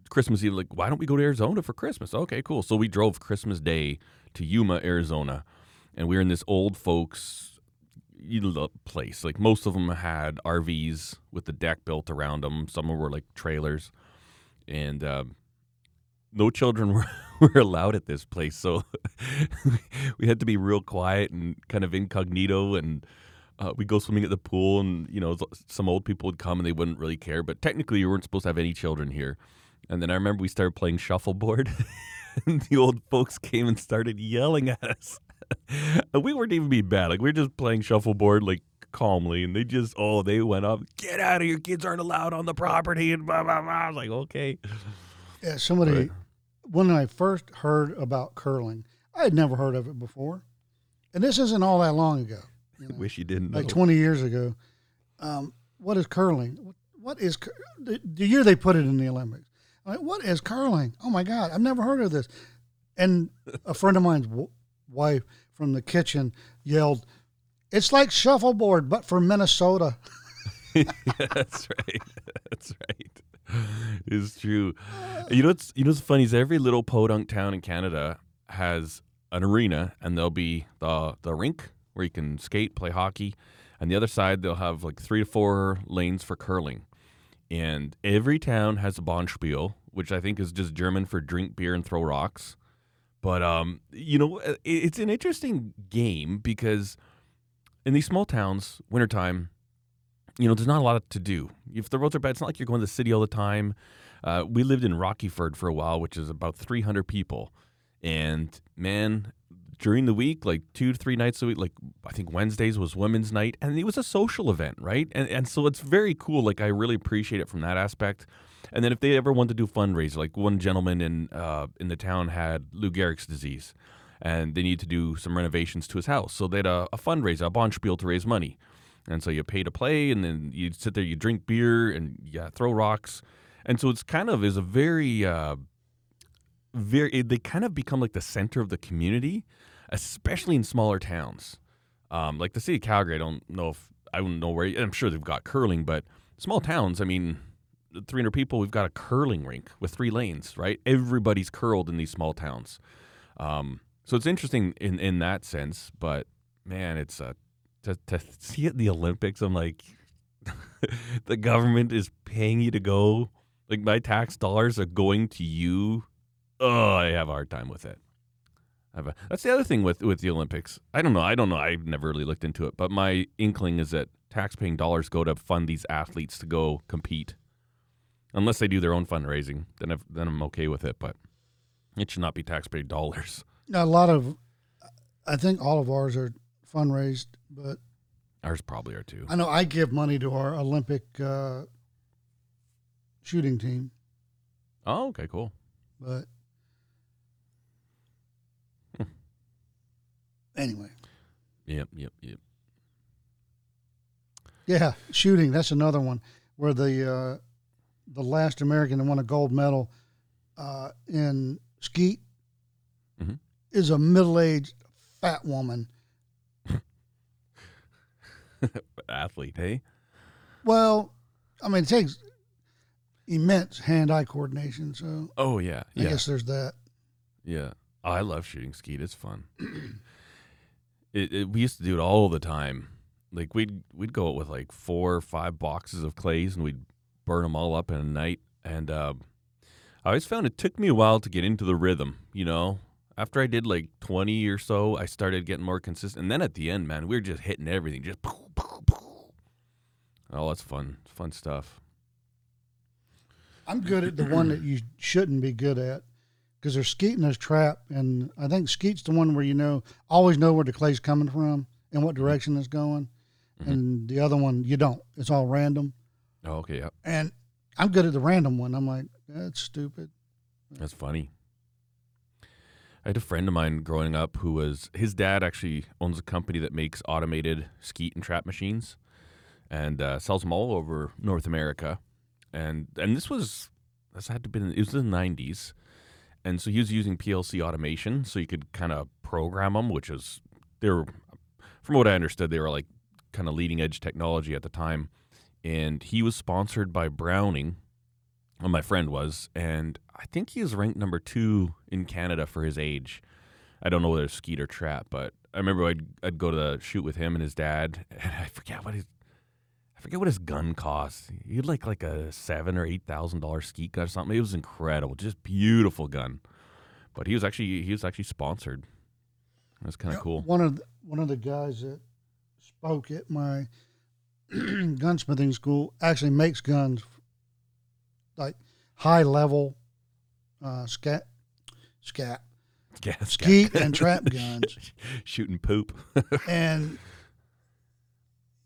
[SPEAKER 2] Christmas Eve, like, why don't we go to Arizona for Christmas? Okay, cool. So we drove Christmas Day to Yuma, Arizona. And we were in this old folks place. Like most of them had RVs with the deck built around them. Some were like trailers. And um, no children were, were allowed at this place. So we had to be real quiet and kind of incognito. And uh, we'd go swimming at the pool. And, you know, some old people would come and they wouldn't really care. But technically, you weren't supposed to have any children here. And then I remember we started playing shuffleboard. and the old folks came and started yelling at us. we weren't even being bad. Like, we were just playing shuffleboard, like, calmly. And they just, oh, they went up, get out of here. Kids aren't allowed on the property. And blah, blah, blah. I was like, okay.
[SPEAKER 1] Yeah, somebody. When I first heard about curling, I had never heard of it before, and this isn't all that long ago. you know.
[SPEAKER 2] Wish you didn't know.
[SPEAKER 1] like 20 years ago. Um, what is curling? What- is cur- the, the year they put it in the Olympics? I'm like, what is curling? Oh my God, I've never heard of this. And a friend of mine's wife from the kitchen yelled, "It's like shuffleboard, but for Minnesota."
[SPEAKER 2] That's right. That's right. It's true. You know what's you know what's funny is every little podunk town in Canada has an arena, and there'll be the the rink where you can skate, play hockey, and the other side they'll have like three to four lanes for curling. And every town has a Bonspiel, which I think is just German for drink beer and throw rocks. But um, you know, it- it's an interesting game because in these small towns, wintertime, you know, there's not a lot to do. If the roads are bad, it's not like you're going to the city all the time. Uh, we lived in Rockyford for a while, which is about 300 people, and man, during the week, like two to three nights a week, like I think Wednesdays was women's night, and it was a social event, right? And and so it's very cool. Like I really appreciate it from that aspect. And then if they ever want to do fundraiser, like one gentleman in uh, in the town had Lou Gehrig's disease, and they need to do some renovations to his house, so they had a, a fundraiser, a bonspiel to raise money. And so you pay to play, and then you sit there, you drink beer, and you throw rocks. And so it's kind of is a very, uh, very. They kind of become like the center of the community, especially in smaller towns. Um, like the city of Calgary, I don't know if I don't know where. I'm sure they've got curling, but small towns. I mean, 300 people. We've got a curling rink with three lanes. Right, everybody's curled in these small towns. Um, so it's interesting in in that sense. But man, it's a to, to see it in the Olympics, I'm like, the government is paying you to go. Like my tax dollars are going to you. Oh, I have a hard time with it. A, that's the other thing with with the Olympics. I don't know. I don't know. I've never really looked into it, but my inkling is that tax-paying dollars go to fund these athletes to go compete. Unless they do their own fundraising, then I've, then I'm okay with it. But it should not be tax-paid dollars.
[SPEAKER 1] A lot of, I think all of ours are fundraised, but
[SPEAKER 2] Ours probably are too.
[SPEAKER 1] I know I give money to our Olympic uh, shooting team,
[SPEAKER 2] Oh, okay, cool.
[SPEAKER 1] but
[SPEAKER 2] Hmm.
[SPEAKER 1] anyway,
[SPEAKER 2] Yep, yep, yep.
[SPEAKER 1] yeah, shooting. That's another one where the uh, the last American to win a gold medal uh, in skeet
[SPEAKER 2] Mhm.
[SPEAKER 1] is a middle aged fat woman.
[SPEAKER 2] Athlete, hey?
[SPEAKER 1] Well, I mean, it takes immense hand eye coordination, so
[SPEAKER 2] Oh yeah,
[SPEAKER 1] I
[SPEAKER 2] yeah,
[SPEAKER 1] guess there's that.
[SPEAKER 2] yeah. Oh, I love shooting skeet. It's fun. it, it, we used to do it all the time. Like we'd we'd go out with like four or five boxes of clays and we'd burn them all up in a night. And uh, I always found it took me a while to get into the rhythm. You know, after I did like twenty or so, I started getting more consistent. And then at the end, man, we were just hitting everything, just. poof, poof, poof. Oh, that's fun, fun stuff.
[SPEAKER 1] I'm good at the one that you shouldn't be good at because there's skeet and there's trap, and I think skeet's the one where you know always know where the clay's coming from and what direction it's going, and the other one you don't. It's all random,
[SPEAKER 2] Oh, okay, yeah,
[SPEAKER 1] and I'm good at the random one. I'm like that's stupid.
[SPEAKER 2] that's funny. I had a friend of mine growing up who was his dad actually owns a company that makes automated skeet and trap machines, and uh, sells them all over North America, and and this was this had to been it was in the nineties, and so he was using PLC automation, so you could kind of program them, which is they were, from what I understood, they were like kind of leading edge technology at the time, and he was sponsored by Browning. Well, my friend was, and I think he was ranked number two in Canada for his age. I don't know whether it's skeet or trap, but I remember I'd I'd go to the shoot with him and his dad, and I forget what his I forget what his gun cost. He had like like a seven or eight thousand dollar skeet gun or something. It was incredible, just beautiful gun. But he was actually he was actually sponsored. That's kind of
[SPEAKER 1] Yeah,
[SPEAKER 2] cool.
[SPEAKER 1] One of the, one of the guys that spoke at my gunsmithing school actually makes guns like high level uh, scat scat
[SPEAKER 2] Yeah,
[SPEAKER 1] skeet and trap guns,
[SPEAKER 2] shooting poop.
[SPEAKER 1] and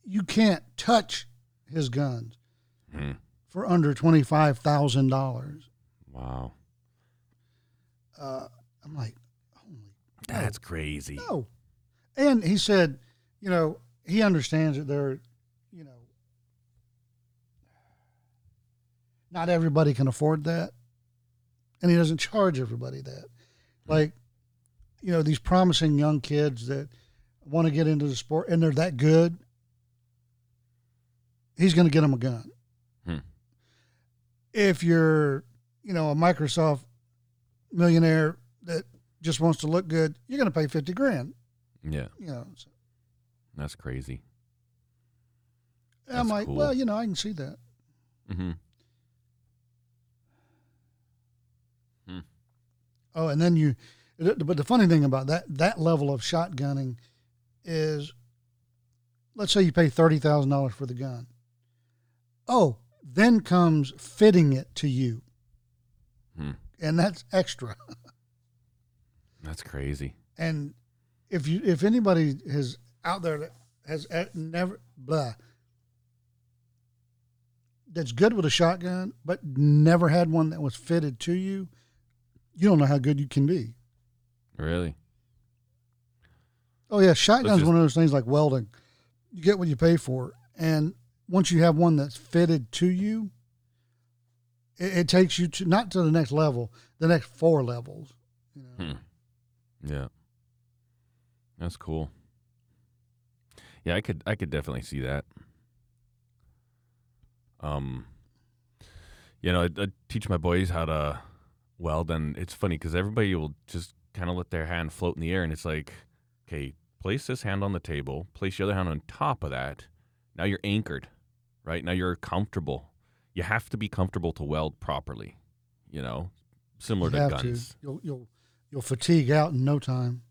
[SPEAKER 1] you can't touch his guns
[SPEAKER 2] Hmm.
[SPEAKER 1] for under twenty five thousand dollars.
[SPEAKER 2] Wow,
[SPEAKER 1] Uh, I'm like, holy
[SPEAKER 2] that's crazy.
[SPEAKER 1] no! And he said, you know, he understands that they're, you know, not everybody can afford that, and he doesn't charge everybody that. Like, you know, these promising young kids that want to get into the sport and they're that good, he's going to get them a gun.
[SPEAKER 2] Hmm.
[SPEAKER 1] If you're, you know, a Microsoft millionaire that just wants to look good, you're going to pay 50 grand.
[SPEAKER 2] Yeah,
[SPEAKER 1] You know, so
[SPEAKER 2] that's crazy.
[SPEAKER 1] I'm like,
[SPEAKER 2] cool.
[SPEAKER 1] well, you know, I can see that.
[SPEAKER 2] hmm
[SPEAKER 1] Oh, and then you, But the funny thing about that that level of shotgunning is, let's say you pay thirty thousand dollars for the gun. Oh, then comes fitting it to you,
[SPEAKER 2] Hmm.
[SPEAKER 1] and that's extra.
[SPEAKER 2] That's crazy.
[SPEAKER 1] And if you if anybody has out there that has e- never blah that's good with a shotgun, but never had one that was fitted to you, you don't know how good you can be.
[SPEAKER 2] Really?
[SPEAKER 1] Oh yeah, shotgun's
[SPEAKER 2] just-
[SPEAKER 1] one of those things like welding. You get what you pay for, and once you have one that's fitted to you, it, it takes you to not to the next level, the next four levels. You know?
[SPEAKER 2] Hmm. Yeah. That's cool. Yeah, I could I could definitely see that. Um you know, I, I teach my boys how to weld then it's funny cuz everybody will just kind of let their hand float in the air and it's like, okay, place this hand on the table, place your other hand on top of that. Now you're anchored, right? Now you're comfortable. You have to be comfortable to weld properly, you know, similar
[SPEAKER 1] You
[SPEAKER 2] to guns.
[SPEAKER 1] to. You'll you'll you'll fatigue out in no time.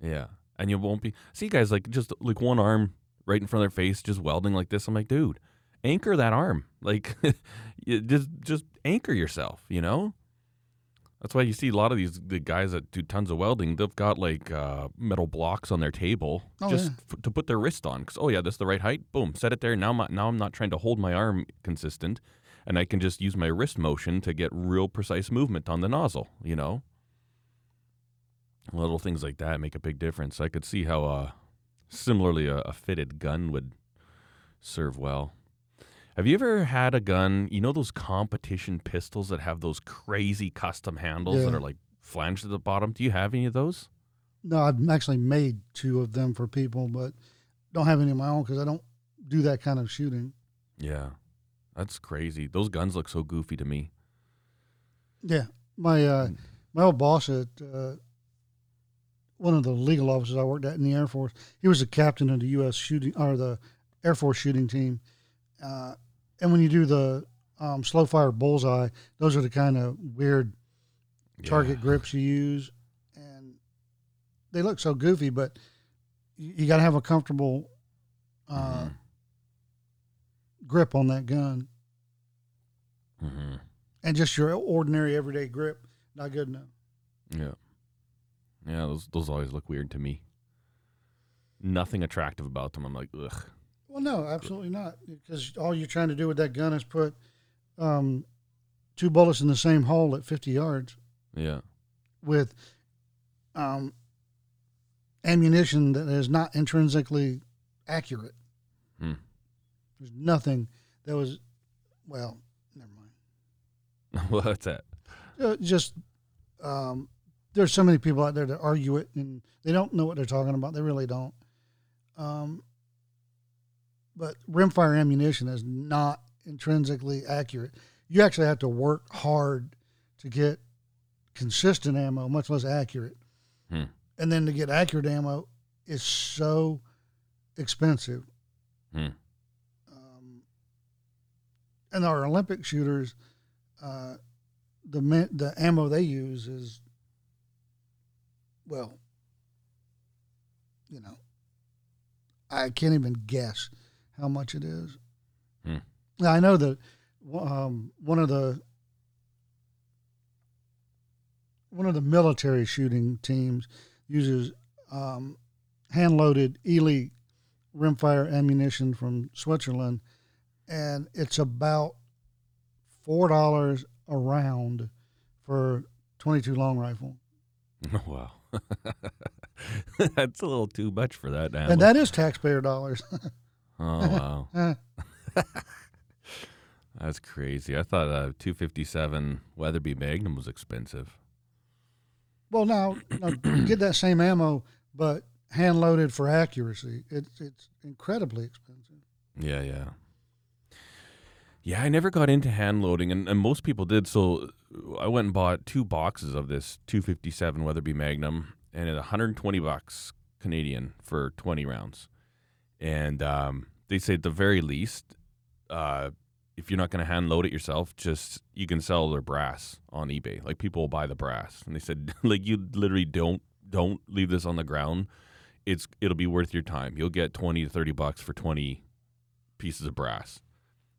[SPEAKER 2] Yeah. And you won't be see guys like just like one arm right in front of their face, just welding like this. I'm like, dude, anchor that arm. Like just just anchor yourself, you know? That's why you see a lot of these the guys that do tons of welding, they've got like uh, metal blocks on their table
[SPEAKER 1] Oh,
[SPEAKER 2] just
[SPEAKER 1] yeah.
[SPEAKER 2] f- to put their wrist on. Cause oh yeah, this is the right height. Boom, set it there. Now I'm now I'm not trying to hold my arm consistent, and I can just use my wrist motion to get real precise movement on the nozzle. You know, little things like that make a big difference. I could see how uh, similarly a, a fitted gun would serve well. Have you ever had a gun? You know those competition pistols that have those crazy custom handles that are like flanged at the bottom? Do you have any of those?
[SPEAKER 1] No, I've actually made two of them for people, but don't have any of my own because I don't do that kind of shooting.
[SPEAKER 2] Yeah, that's crazy. Those guns look so goofy to me.
[SPEAKER 1] Yeah, my uh, my old boss at uh, one of the legal offices I worked at in the Air Force, he was the captain of the U.S. shooting or the Air Force shooting team. Uh, and when you do the um, slow fire bullseye, those are the kind of weird target
[SPEAKER 2] Yeah.
[SPEAKER 1] grips you use, and they look so goofy. But you, you got to have a comfortable uh,
[SPEAKER 2] Mhm.
[SPEAKER 1] grip on that gun,
[SPEAKER 2] Mhm.
[SPEAKER 1] and just your ordinary everyday grip not good enough.
[SPEAKER 2] Yeah. Yeah, those those always look weird to me. Nothing attractive about them. I'm like, ugh.
[SPEAKER 1] Well, no, absolutely not, because all you're trying to do with that gun is put um, two bullets in the same hole at 50 yards
[SPEAKER 2] Yeah.
[SPEAKER 1] with um, ammunition that is not intrinsically accurate.
[SPEAKER 2] Hmm.
[SPEAKER 1] There's nothing that was, well, never mind.
[SPEAKER 2] What's that?
[SPEAKER 1] Uh, just um, there's so many people out there that argue it and they don't know what they're talking about. They really don't. Um, but rimfire ammunition is not intrinsically accurate. You actually have to work hard to get consistent ammo, much less accurate.
[SPEAKER 2] Hmm.
[SPEAKER 1] And then to get accurate ammo is so expensive.
[SPEAKER 2] Hmm.
[SPEAKER 1] Um, and our Olympic shooters, uh, the the ammo they use is, well, you know, I can't even guess how much it is.
[SPEAKER 2] Hmm.
[SPEAKER 1] Now, I know that um, one of the one of the military shooting teams uses um, hand loaded elite rimfire ammunition from Switzerland, and it's about four dollars a round for twenty two long rifle,
[SPEAKER 2] Oh, wow. That's a little too much for that ammo.
[SPEAKER 1] and that is taxpayer dollars.
[SPEAKER 2] oh wow.
[SPEAKER 1] Uh,
[SPEAKER 2] That's crazy. I thought a 257 Weatherby Magnum was expensive.
[SPEAKER 1] well, now, now you get that same ammo, but hand loaded for accuracy. It's it's incredibly expensive.
[SPEAKER 2] Yeah, yeah. Yeah, I never got into hand loading, and, and most people did. So I went and bought two boxes of this 257 Weatherby Magnum, and at 120 bucks Canadian for 20 rounds. And um, they say at the very least, uh, if you're not going to hand load it yourself, just you can sell their brass on eBay. Like people will buy the brass, and they said like you literally don't don't leave this on the ground. It's it'll be worth your time. You'll get twenty to thirty bucks for twenty pieces of brass.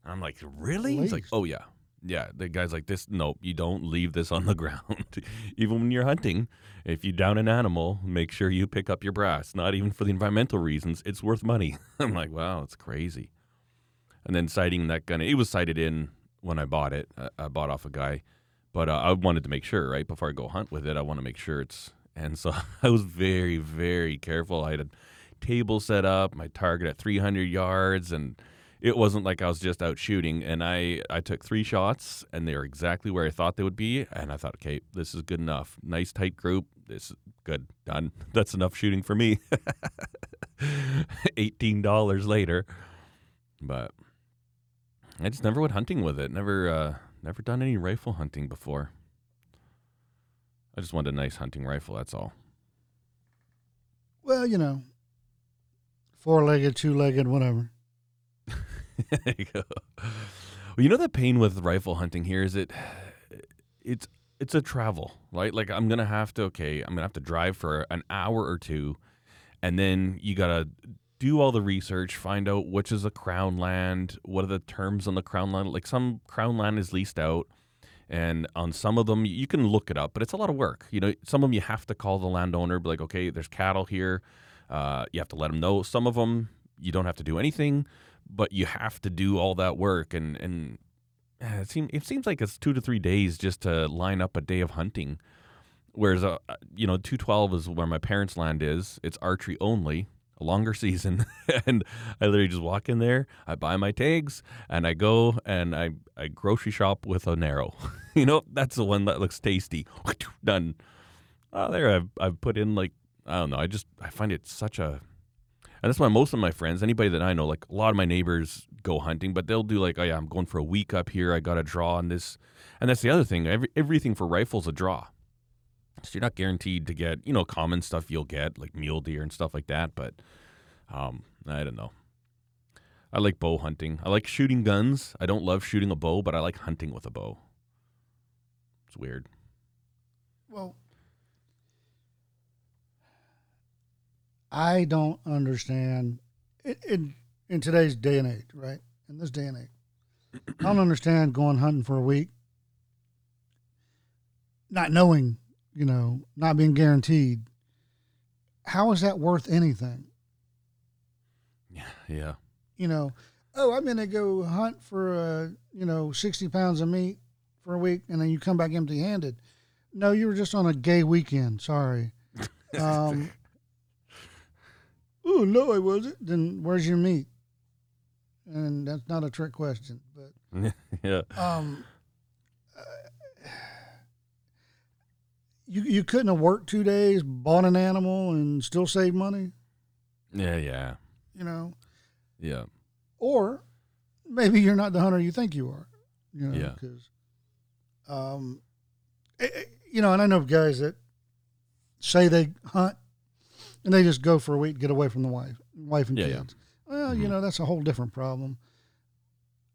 [SPEAKER 2] And I'm like, really? He's like, oh yeah, yeah. The guy's like, this. Nope, you don't leave this on the ground. even when you're hunting, if you down an animal, make sure you pick up your brass. Not even for the environmental reasons. It's worth money. I'm like, wow, it's crazy. And then sighting that gun, it was sighted in when I bought it. I, I bought off a guy, but uh, I wanted to make sure, right before I go hunt with it, I want to make sure it's. And so I was very, very careful. I had a table set up, my target at 300 yards, and it wasn't like I was just out shooting. And I, I took three shots, and they were exactly where I thought they would be. And I thought, okay, this is good enough. Nice tight group. This is good. Done. That's enough shooting for me. $18 later. But I just never went hunting with it. Never, uh, never done any rifle hunting before. I just wanted a nice hunting rifle. That's all.
[SPEAKER 1] Well, you know, four legged, two legged, whatever.
[SPEAKER 2] there you go. Well, you know the pain with rifle hunting here is it, it's it's a travel, right? Like I'm gonna have to okay, I'm gonna have to drive for an hour or two, and then you gotta do all the research, find out which is a crown land, what are the terms on the crown land. Like some crown land is leased out, and on some of them you can look it up, but it's a lot of work. You know, some of them you have to call the landowner, be like, okay, there's cattle here. Uh, you have to let them know. Some of them you don't have to do anything, but you have to do all that work, and and eh, it seems it seems like it's two to three days just to line up a day of hunting. Whereas, uh, you know, two twelve is where my parents' land is. It's archery only, a longer season, and I literally just walk in there. I buy my tags, and I go and I I grocery shop with an arrow. you know, that's the one that looks tasty. Done. Oh, there I've I've put in like I don't know. I just I find it such a and that's why most of my friends, anybody that I know, like a lot of my neighbors go hunting, but they'll do like, oh yeah, I'm going for a week up here. I got a draw on this, and that's the other thing. Every, everything for rifles a draw. So you're not guaranteed to get, you know, common stuff you'll get like mule deer and stuff like that. But um, I don't know. I like bow hunting. I like shooting guns. I don't love shooting a bow, but I like hunting with a bow. It's weird.
[SPEAKER 1] Well, I don't understand in, in in today's day and age, right? In this day and age, I don't understand going hunting for a week, not knowing, you know, not being guaranteed. How is that worth anything?
[SPEAKER 2] Yeah, yeah,
[SPEAKER 1] You know, oh, I'm going to go hunt for, uh, you know, 60 pounds of meat for a week and then you come back empty handed. No, you were just on a gay weekend. Sorry. Um, oh, no, I wasn't. Then where's your meat? And that's not a trick question. But
[SPEAKER 2] yeah.
[SPEAKER 1] um, uh, you, you couldn't have worked two days, bought an animal, and still save money,
[SPEAKER 2] Yeah, yeah,
[SPEAKER 1] you know?
[SPEAKER 2] yeah.
[SPEAKER 1] or maybe you're not the hunter you think you are. You know,
[SPEAKER 2] Yeah.
[SPEAKER 1] because, um, eh, eh, you know, and I know guys that say they hunt and they just go for a week, get away from the wife, wife and
[SPEAKER 2] Yeah, yeah.
[SPEAKER 1] kids. Well, you
[SPEAKER 2] Mhm.
[SPEAKER 1] know, that's a whole different problem.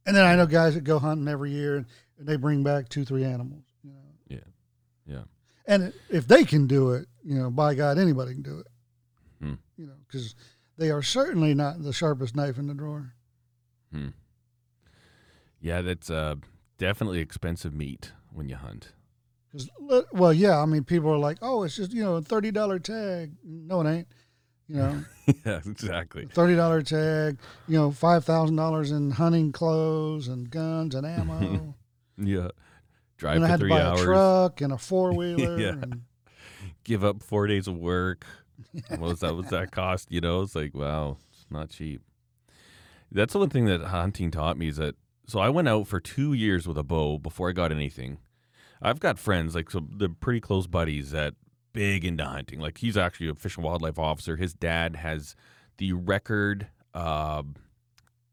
[SPEAKER 1] And then I know guys that go hunting every year and they bring back two, three animals. You know,
[SPEAKER 2] Yeah. Yeah.
[SPEAKER 1] and if they can do it, you know, by God, anybody can do it.
[SPEAKER 2] Hmm.
[SPEAKER 1] You know, because they are certainly not the sharpest knife in the drawer.
[SPEAKER 2] Hmm. Yeah, that's uh, definitely expensive meat when you hunt.
[SPEAKER 1] Because, well, yeah, I mean, people are like, oh, it's just, you know, a $30 tag. No, it ain't. You know,
[SPEAKER 2] yeah, exactly.
[SPEAKER 1] $30 tag, you know, $5,000 in hunting clothes and guns and ammo.
[SPEAKER 2] Yeah. Drive
[SPEAKER 1] and I
[SPEAKER 2] for
[SPEAKER 1] had to
[SPEAKER 2] three
[SPEAKER 1] buy
[SPEAKER 2] hours.
[SPEAKER 1] a truck and a four wheeler.
[SPEAKER 2] Yeah.
[SPEAKER 1] and,
[SPEAKER 2] Give up four days of work. what was that? What's that cost? You know, it's like wow, it's not cheap. That's the one thing that hunting taught me is that. So I went out for two years with a bow before I got anything. I've got friends like so they're pretty close buddies that big into hunting. Like he's actually a fish and wildlife officer. His dad has the record uh,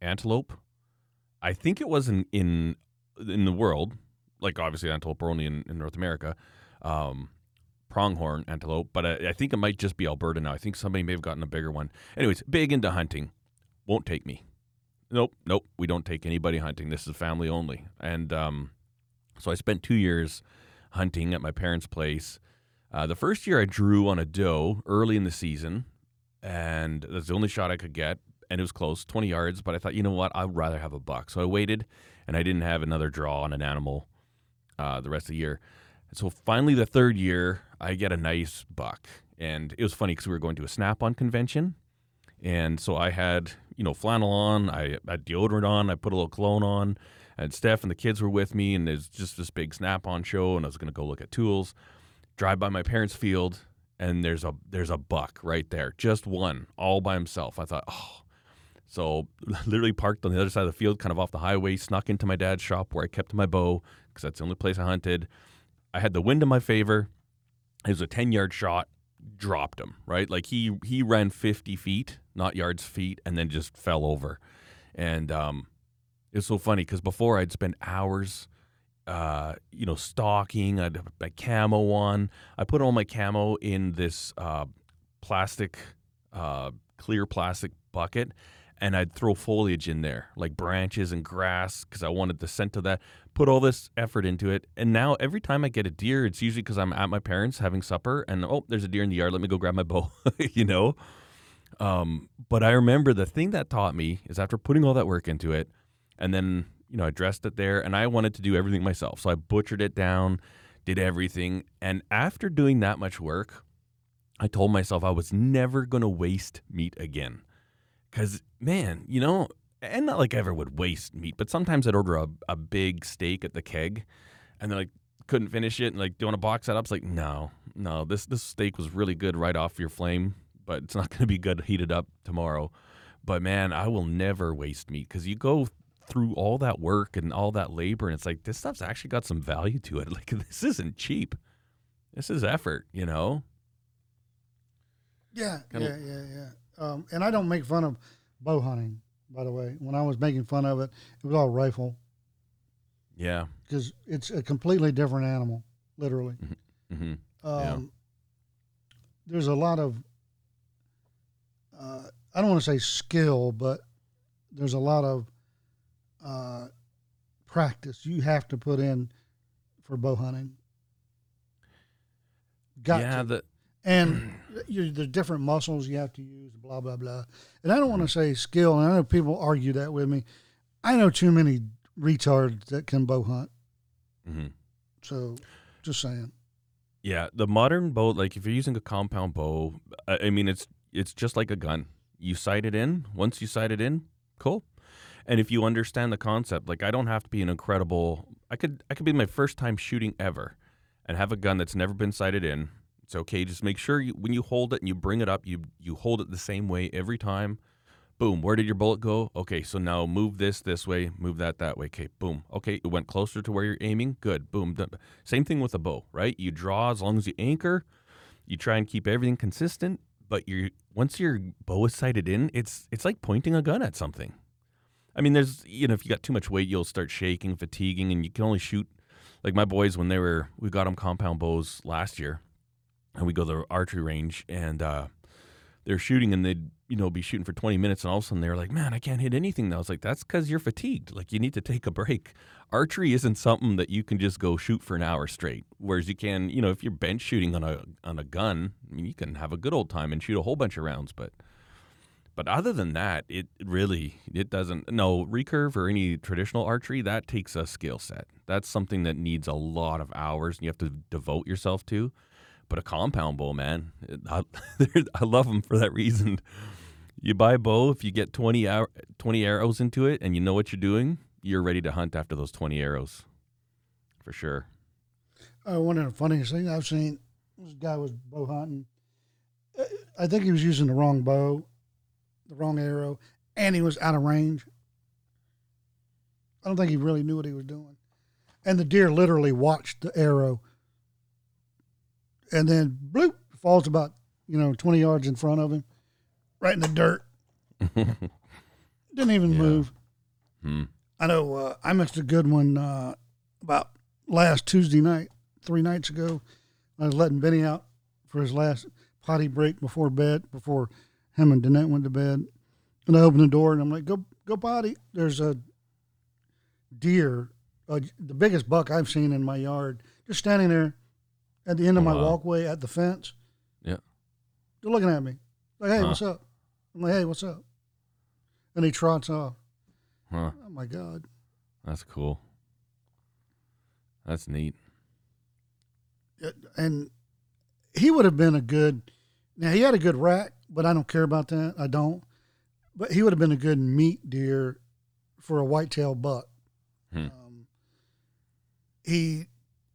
[SPEAKER 2] antelope. I think it was in in in the world. Like obviously antelope are only in, in North America. Um, pronghorn antelope, but I, I think it might just be Alberta now. I think somebody may have gotten a bigger one. Anyways, big into hunting. Won't take me. nope, nope, we don't take anybody hunting. This is family only. And um, so I spent two years hunting at my parents' place. Uh, the first year I drew on a doe early in the season, and that's the only shot I could get. And it was close, 20 yards. But I thought, you know what? I'd rather have a buck. So I waited, and I didn't have another draw on an animal uh, the rest of the year. So finally, the third year, I get a nice buck. And it was funny because we were going to a Snap-on convention. And so I had, you know, flannel on, I had deodorant on, I put a little cologne on, and Steph and the kids were with me, and there's just this big Snap-on show, and I was gonna go look at tools, drive by my parents' field, and there's a there's a buck right there, just one, all by himself. I thought, oh. So literally parked on the other side of the field, kind of off the highway, snuck into my dad's shop where I kept my bow, because that's the only place I hunted. I had the wind in my favor. It was a 10 yard shot, dropped him, right? Like he he ran 50 feet, not yards, feet, and then just fell over. And um, it was so funny because before I'd spend hours, uh, you know, stalking. I'd have my camo on. I put all my camo in this uh, plastic, uh, clear plastic bucket, and I'd throw foliage in there, like branches and grass, because I wanted the scent of that. Put all this effort into it, and now every time I get a deer, it's usually because I'm at my parents having supper, and oh, there's a deer in the yard. Let me go grab my bow, you know. Um, but I remember the thing that taught me is after putting all that work into it, and then you know I dressed it there, and I wanted to do everything myself, so I butchered it down, did everything, and after doing that much work, I told myself I was never gonna waste meat again. Cause man, you know, and not like I ever would waste meat, but sometimes I'd order a, a big steak at the keg and then like couldn't finish it and like do you want to box set up. It's like, no, no, this this steak was really good right off your flame, but it's not gonna be good heated up tomorrow. But man, I will never waste meat because you go through all that work and all that labor and it's like this stuff's actually got some value to it. Like this isn't cheap. This is effort, you know?
[SPEAKER 1] Yeah,
[SPEAKER 2] Kinda-
[SPEAKER 1] yeah, yeah, yeah. Um, and I don't make fun of bow hunting, by the way. When I was making fun of it, it was all rifle
[SPEAKER 2] Yeah.
[SPEAKER 1] because it's a completely different animal, literally.
[SPEAKER 2] hmm
[SPEAKER 1] Um,
[SPEAKER 2] Yeah.
[SPEAKER 1] There's a lot of, uh, I don't want to say skill, but there's a lot of uh, practice you have to put in for bow hunting. Got
[SPEAKER 2] yeah,
[SPEAKER 1] to.
[SPEAKER 2] the
[SPEAKER 1] and you, there's different muscles you have to use, blah blah blah. And I don't want to say skill, and I know people argue that with me. I know too many retards that can bow hunt,
[SPEAKER 2] mhm.
[SPEAKER 1] so just saying.
[SPEAKER 2] Yeah, the modern bow, like if you're using a compound bow, I I mean it's it's just like a gun. You sight it in. Once you sight it in, cool. And if you understand the concept, like I don't have to be an incredible. I could I could be my first time shooting ever, and have a gun that's never been sighted in. It's okay. Just make sure you, when you hold it and you bring it up, you you hold it the same way every time. Boom. Where did your bullet go? Okay, so now move this this way, move that that way. Okay, boom. Okay, it went closer to where you're aiming. Good. Boom. Same thing with a bow, right? You draw as long as you anchor. You try and keep everything consistent, but you once your bow is sighted in, it's it's like pointing a gun at something. I mean, there's you know if you got too much weight, you'll start shaking, fatiguing, and you can only shoot. Like my boys, when they were, we got them compound bows last year, and we go to the archery range, and uh, they're shooting, and they'd you know be shooting for 20 minutes, and all of a sudden they're like, "Man, I can't hit anything." now. I was like, "That's because you're fatigued. Like you need to take a break." Archery isn't something that you can just go shoot for an hour straight. Whereas you can, you know, if you're bench shooting on a on a gun, I mean, you can have a good old time and shoot a whole bunch of rounds, but. But other than that, it really it doesn't. No recurve or any traditional archery that takes a skill set. That's something that needs a lot of hours and you have to devote yourself to. But a compound bow, man, it- I, I love them for that reason. You buy a bow if you get 20, hour, 20 arrows into it and you know what you're doing, you're ready to hunt after those 20 arrows. For sure.
[SPEAKER 1] Uh, one of the funniest things I've seen, this guy was bow hunting. Uh, I think he was using the wrong bow, the wrong arrow, and he was out of range. I don't think he really knew what he was doing. And the deer literally watched the arrow and then bloop falls about, you know, 20 yards in front of him, right in the dirt. Didn't even
[SPEAKER 2] Yeah.
[SPEAKER 1] move.
[SPEAKER 2] Hmm.
[SPEAKER 1] I know uh, I missed a good one uh, about last Tuesday night, three nights ago. I was letting Benny out for his last potty break before bed, before him and Danette went to bed. And I opened the door and I'm like, go go potty. There's a deer, uh, the biggest buck I've seen in my yard, just standing there at the end of
[SPEAKER 2] Oh,
[SPEAKER 1] my
[SPEAKER 2] wow.
[SPEAKER 1] walkway at the fence.
[SPEAKER 2] Yeah.
[SPEAKER 1] They're looking at me. Like, hey,
[SPEAKER 2] Huh.
[SPEAKER 1] what's up? I'm like, hey, what's up? And he trots off.
[SPEAKER 2] Huh.
[SPEAKER 1] Oh my God.
[SPEAKER 2] That's cool. That's neat.
[SPEAKER 1] And he would have been a good, now he had a good rack, but I don't care about that. I don't. But he would have been a good meat deer for a whitetail buck.
[SPEAKER 2] Hmm.
[SPEAKER 1] Um, he,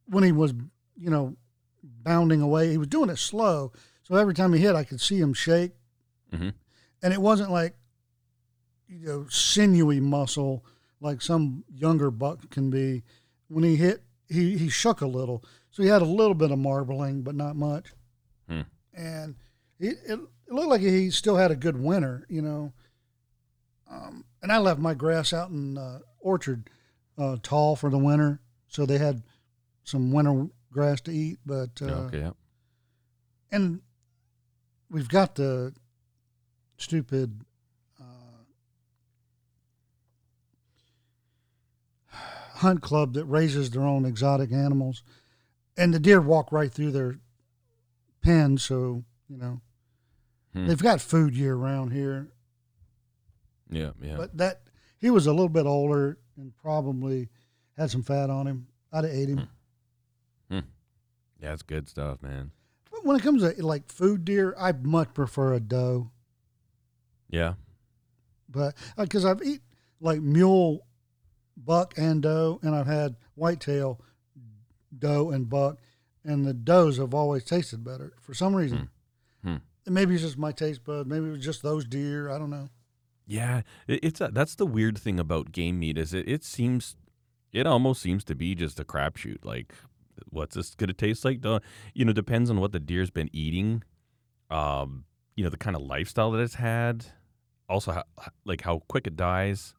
[SPEAKER 1] when he was, you know, bounding away, he was doing it slow. So every time he hit, I could see him shake.
[SPEAKER 2] hmm
[SPEAKER 1] And it wasn't like, you know, sinewy muscle like some younger buck can be. When he hit, he, he shook a little. So he had a little bit of marbling, but not much.
[SPEAKER 2] Hmm.
[SPEAKER 1] And he, it, it looked like he still had a good winter, you know. Um, and I left my grass out in uh, orchard uh, tall for the winter, so they had some winter grass to eat. But uh,
[SPEAKER 2] okay. Yeah.
[SPEAKER 1] and we've got the stupid uh, hunt club that raises their own exotic animals, and the deer walk right through their pen. So you know
[SPEAKER 2] Hmm.
[SPEAKER 1] they've got food year round here.
[SPEAKER 2] Yeah. Yeah.
[SPEAKER 1] But that he was a little bit older and probably had some fat on him. I'd have ate him. Hmm. Hmm.
[SPEAKER 2] yeah. It's good stuff, man.
[SPEAKER 1] But when it comes to like food deer, I much prefer a doe.
[SPEAKER 2] Yeah.
[SPEAKER 1] but uh, because I've eaten like mule, buck, and doe, and I've had whitetail, doe, and buck, and the does have always tasted better for some reason.
[SPEAKER 2] Hmm.
[SPEAKER 1] Maybe it's just my taste bud. Maybe it was just those deer. I don't know.
[SPEAKER 2] Yeah, it's a, that's the weird thing about game meat is it, it seems it almost seems to be just a crapshoot. Like, what's this gonna taste like? Duh. You know, depends on what the deer's been eating. Um, you know, the kind of lifestyle that it's had. Also, how, like how quick it dies.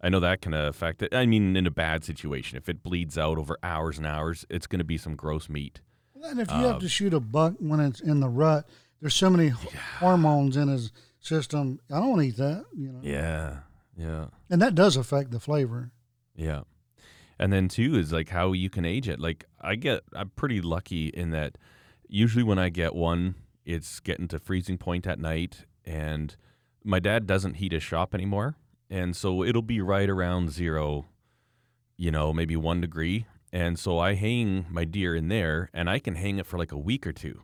[SPEAKER 2] I know that can affect it. I mean, in a bad situation, if it bleeds out over hours and hours, it's going to be some gross meat.
[SPEAKER 1] And if you
[SPEAKER 2] Uh,
[SPEAKER 1] have to shoot a buck when it's in the rut, there's so many h- hormones in his system. I don't want to eat that. You know.
[SPEAKER 2] Yeah, yeah.
[SPEAKER 1] And that does affect the flavor.
[SPEAKER 2] Yeah. And then too is like how you can age it. Like I get I'm pretty lucky in that usually when I get one, it's getting to freezing point at night and my dad doesn't heat his shop anymore. And so it'll be right around zero, you know, maybe one degree. And so I hang my deer in there and I can hang it for like a week or two.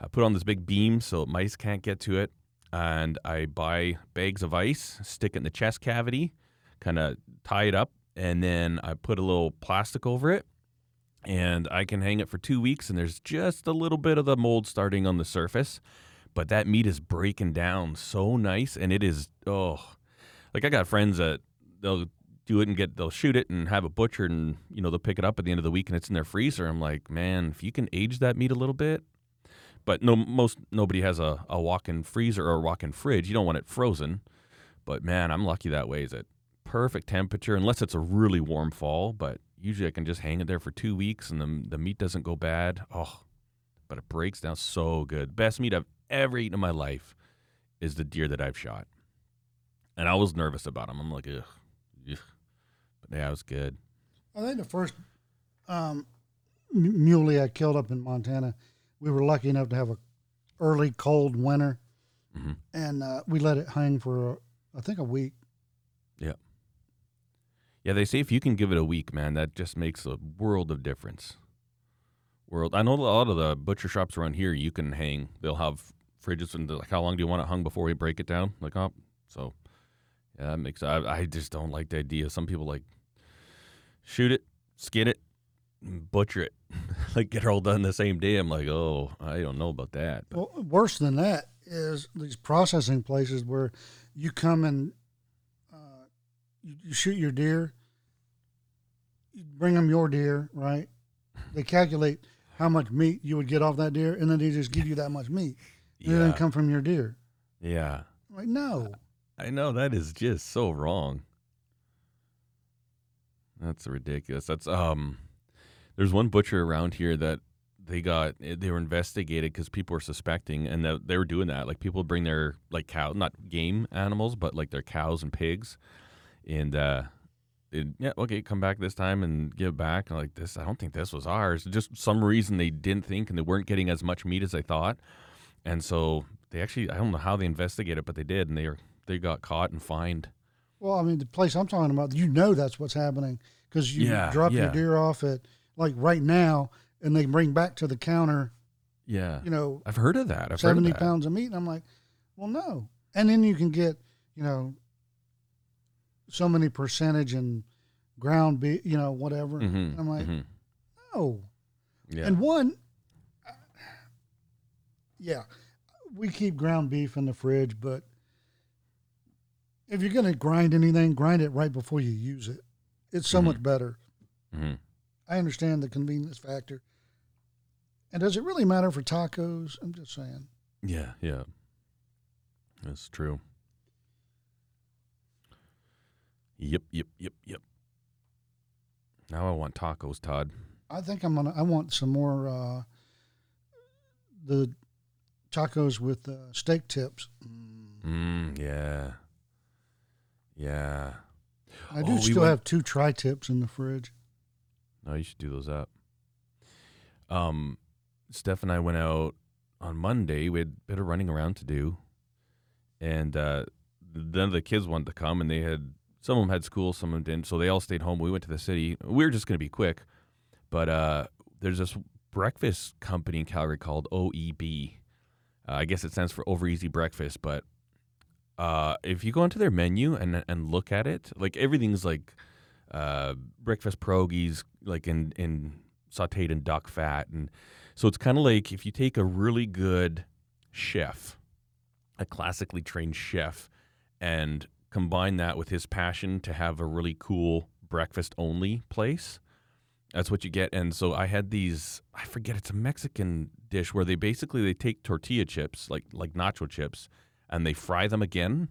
[SPEAKER 2] I put on this big beam so mice can't get to it. And I buy bags of ice, stick it in the chest cavity, kind of tie it up, and then I put a little plastic over it. And I can hang it for two weeks, and there's just a little bit of the mold starting on the surface. But that meat is breaking down so nice, and it is, oh, like I got friends that they'll do it and get they'll shoot it and have it butchered and you know they'll pick it up at the end of the week and it's in their freezer. I'm like, man, if you can age that meat a little bit, but no most nobody has a, a walk-in freezer or a walk-in fridge. You don't want it frozen. But man, I'm lucky that way. Is at perfect temperature unless it's a really warm fall. But usually I can just hang it there for two weeks and the the meat doesn't go bad. Oh, but it breaks down so good. Best meat I've ever eaten in my life is the deer that I've shot. And I was nervous about them. I'm like, ugh, ugh. But yeah, it was good.
[SPEAKER 1] I think the first um, muley I killed up in Montana, we were lucky enough to have a early cold winter,
[SPEAKER 2] hmm
[SPEAKER 1] and uh, we let it hang for I think a week.
[SPEAKER 2] Yeah, Yeah, they say if you can give it a week, man, that just makes a world of difference. World. I know a lot of the butcher shops around here. You can hang. They'll have fridges and like, how long do you want it hung before we break it down? Like, oh, so yeah, that makes. I, I just don't like the idea. Some people like shoot it, skin it, butcher it, like get her all done the same day. I'm like, oh, I don't know about that. But,
[SPEAKER 1] Well, worse than that is these processing places where you come and uh, you, you shoot your deer, you bring them your deer, right? They calculate how much meat you would get off that deer, and then they just give you that much meat. And it
[SPEAKER 2] yeah,
[SPEAKER 1] doesn't come from your deer.
[SPEAKER 2] yeah.
[SPEAKER 1] I'm like, no.
[SPEAKER 2] I know that is just so wrong. That's ridiculous. That's um there's one butcher around here that they got eh, they were investigated because people were suspecting, and that they were doing that. Like people bring their like cow, not game animals, but like their cows and pigs, and uh, it, yeah, okay, come back this time and give back. I'm like this, I don't think this was ours. Just some reason they didn't think, and they weren't getting as much meat as they thought, and so they actually I don't know how they investigated, but they did, and they were they got caught and fined.
[SPEAKER 1] Well, I mean, the place I'm talking about, you know that's what's happening because you
[SPEAKER 2] Yeah,
[SPEAKER 1] drop your deer off at like right now, and they bring back to the counter,
[SPEAKER 2] Yeah,
[SPEAKER 1] you know,
[SPEAKER 2] I've heard of that. I've heard
[SPEAKER 1] seventy
[SPEAKER 2] of that.
[SPEAKER 1] pounds of meat, and I'm like, well, no. And then you can get, you know, so many percentage and ground beef, you know, whatever.
[SPEAKER 2] Mhm,
[SPEAKER 1] I'm like,
[SPEAKER 2] mhm.
[SPEAKER 1] no.
[SPEAKER 2] yeah,
[SPEAKER 1] And one, yeah, we keep ground beef in the fridge, but if you're going to grind anything, grind it right before you use it. It's so
[SPEAKER 2] Mhm.
[SPEAKER 1] much better. I understand the convenience factor. And does it really matter for tacos? I'm just saying.
[SPEAKER 2] yeah, yeah. That's true. Yep, yep, yep, yep. Now I want tacos, Todd.
[SPEAKER 1] I think I'm gonna. I want some more. Uh, the tacos with uh, steak tips.
[SPEAKER 2] Mm, yeah, yeah.
[SPEAKER 1] I do
[SPEAKER 2] Oh, we
[SPEAKER 1] still
[SPEAKER 2] went-
[SPEAKER 1] have two tri tips in the fridge.
[SPEAKER 2] No, you should do those up. Um, Steph and I went out on Monday. We had a bit of running around to do, and uh, none of the kids wanted to come, and they had some of them had school, some of them didn't, so they all stayed home. We went to the city. We were just going to be quick, but uh, there's this breakfast company in Calgary called OEB. Uh, I guess it stands for Over Easy Breakfast, but uh, if you go into their menu and and look at it, like everything's like uh, breakfast pierogies, like in in sautéed in duck fat, and so it's kind of like if you take a really good chef, a classically trained chef, and combine that with his passion to have a really cool breakfast only place. That's what you get. And so I had these I forget it's a Mexican dish where they basically they take tortilla chips, like like nacho chips, and they fry them again.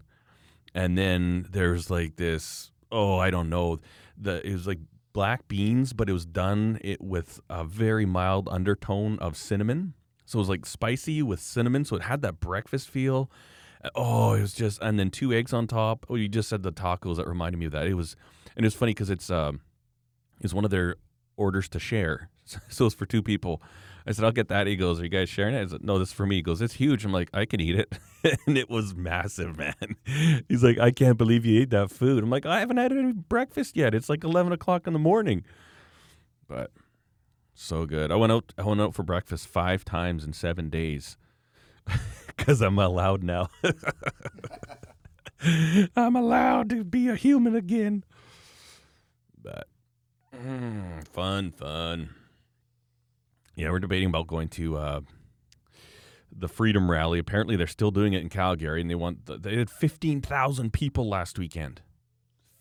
[SPEAKER 2] And then there's like this oh, I don't know. The it was like black beans, but it was done it with a very mild undertone of cinnamon. So it was like spicy with cinnamon, so it had that breakfast feel. Oh, it was just, and then two eggs on top. Oh, you just said the tacos that reminded me of that. It was, and it was funny because it's um, it's one of their orders to share, so it's for two people. I said, I'll get that. He goes, Are you guys sharing it? I said, No, this is for me. He goes, It's huge. I'm like, I can eat it. and it was massive, man. He's like, I can't believe you ate that food. I'm like, I haven't had any breakfast yet. It's like 11 o'clock in the morning. But so good. I went out. I went out for breakfast five times in seven days because I'm allowed now. I'm allowed to be a human again. But mm, fun, fun. Yeah, we're debating about going to uh, the Freedom Rally. Apparently, they're still doing it in Calgary, and they want they had fifteen thousand people last weekend.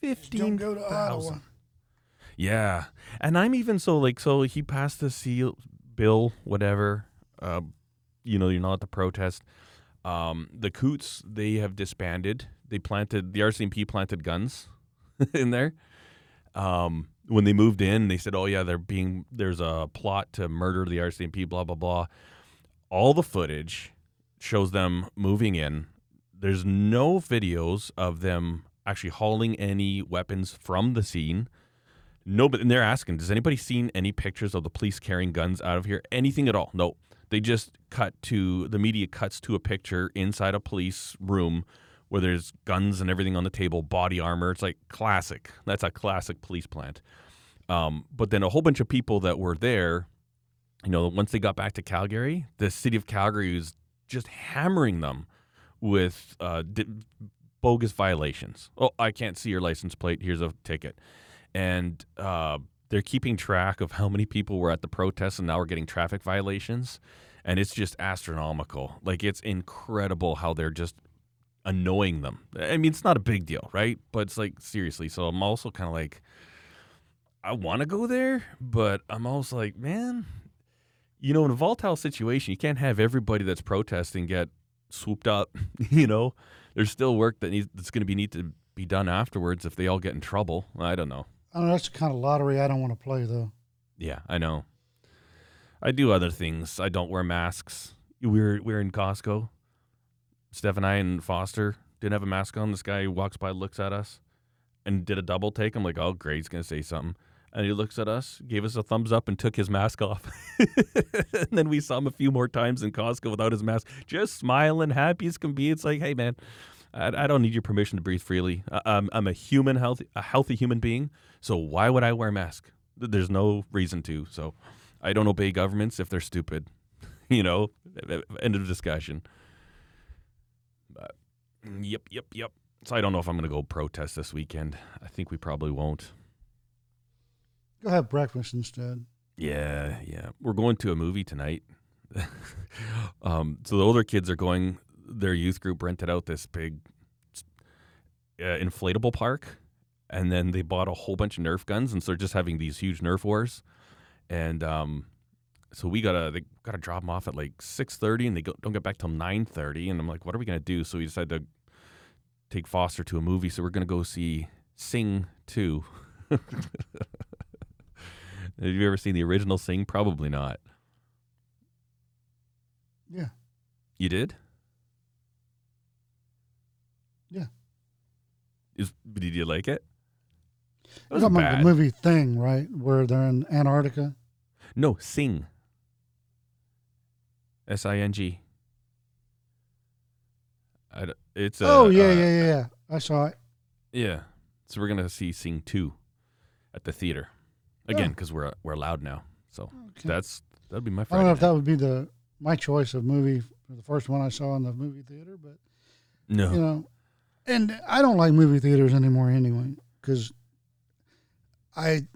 [SPEAKER 2] Fifteen thousand.
[SPEAKER 1] Don't go to Ottawa.
[SPEAKER 2] thousand. Yeah, and I'm even so like so he passed the seal bill, whatever. Uh, you know, you're not to protest. Um, the Coutts they have disbanded. They planted the RCMP planted guns in there. Um, when they moved in, they said, "Oh yeah, they're being there's a plot to murder the RCMP." Blah blah blah. All the footage shows them moving in. There's no videos of them actually hauling any weapons from the scene. No, but and they're asking, does anybody seen any pictures of the police carrying guns out of here? Anything at all? No. They just cut to the media cuts to a picture inside a police room where there's guns and everything on the table, body armor. It's like classic. That's a classic police plant. Um, but then a whole bunch of people that were there, you know, once they got back to Calgary, the city of Calgary was just hammering them with uh, di- bogus violations. Oh, I can't see your license plate. Here's a ticket. And uh, they're keeping track of how many people were at the protests, and now we're getting traffic violations. And it's just astronomical. Like, it's incredible how they're just annoying them. I mean, it's not a big deal, right? But it's like, seriously. So I'm also kind of like, I want to go there, but I'm also like, man, you know, in a volatile situation, you can't have everybody that's protesting get swooped up. you know, there's still work that needs that's going to be need to be done afterwards if they all get in trouble. I don't know.
[SPEAKER 1] I don't know, that's the kind of lottery I don't want to play, though.
[SPEAKER 2] Yeah, I know. I do other things. I don't wear masks. We're we were in Costco. Steph and I and Foster didn't have a mask on. This guy walks by, looks at us, and did a double take. I'm like, oh, great, he's gonna say something. And he looks at us, gave us a thumbs up, and took his mask off. and then we saw him a few more times in Costco without his mask, just smiling, happy as can be. It's like, hey, man, I, I don't need your permission to breathe freely. I, I'm, I'm a human, healthy, a healthy human being. So why would I wear a mask? There's no reason to. So I don't obey governments if they're stupid. you know, end of discussion. But yep, yep, yep. So I don't know if I'm going to go protest this weekend. I think we probably won't.
[SPEAKER 1] Go have breakfast instead.
[SPEAKER 2] Yeah, yeah. We're going to a movie tonight. um, so the older kids are going. Their youth group rented out this big uh, inflatable park, and then they bought a whole bunch of Nerf guns, and so they're just having these huge Nerf wars. And um, so we gotta they gotta drop them off at like six thirty, and they go, don't get back till nine thirty. And I'm like, what are we gonna do? So we decided to take Foster to a movie. So we're gonna go see Sing Two. Have you ever seen the original Sing? Probably not.
[SPEAKER 1] Yeah.
[SPEAKER 2] You did?
[SPEAKER 1] Yeah.
[SPEAKER 2] Is did you like it? It
[SPEAKER 1] You're
[SPEAKER 2] wasn't
[SPEAKER 1] talking about
[SPEAKER 2] bad.
[SPEAKER 1] the movie thing, right? Where they're in Antarctica.
[SPEAKER 2] No, Sing. S I N G. I It's a,
[SPEAKER 1] oh yeah,
[SPEAKER 2] uh,
[SPEAKER 1] yeah, yeah, yeah. I saw it.
[SPEAKER 2] yeah. So we're gonna see Sing two at the theater again
[SPEAKER 1] Yeah.
[SPEAKER 2] because we're we're allowed now. So
[SPEAKER 1] Okay.
[SPEAKER 2] that's that'd be my
[SPEAKER 1] I don't know if
[SPEAKER 2] night.
[SPEAKER 1] that would be the my choice of movie the first one I saw in the movie theater, but
[SPEAKER 2] no.
[SPEAKER 1] you know, and I don't like movie theaters anymore anyway because I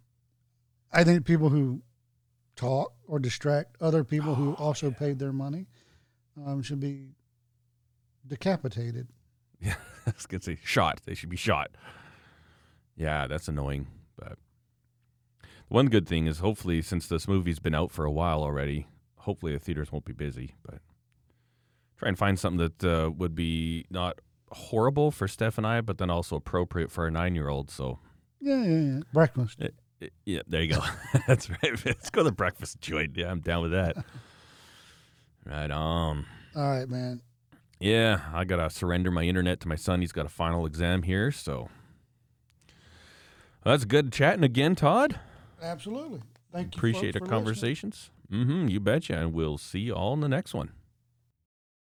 [SPEAKER 1] I think people who talk or distract other people who
[SPEAKER 2] Oh,
[SPEAKER 1] also paid their money um, should be decapitated.
[SPEAKER 2] Yeah, I was gonna say shot. They should be shot. Yeah, that's annoying. But one good thing is, hopefully, since this movie's been out for a while already, hopefully the theaters won't be busy. But try and find something that uh, would be not horrible for Steph and I, but then also appropriate for our nine-year-old. So,
[SPEAKER 1] Yeah, yeah, yeah. Breakfast.
[SPEAKER 2] i- yeah, there you go. that's right. Let's go to the breakfast joint. Yeah, I'm down with that. Right on.
[SPEAKER 1] All right, man.
[SPEAKER 2] Yeah, I gotta surrender my internet to my son. He's got a final exam here, so Well, that's good chatting again, Todd.
[SPEAKER 1] Absolutely. Thank you.
[SPEAKER 2] Appreciate our conversations. Mm-hmm. You betcha, and we'll see you all in the next one.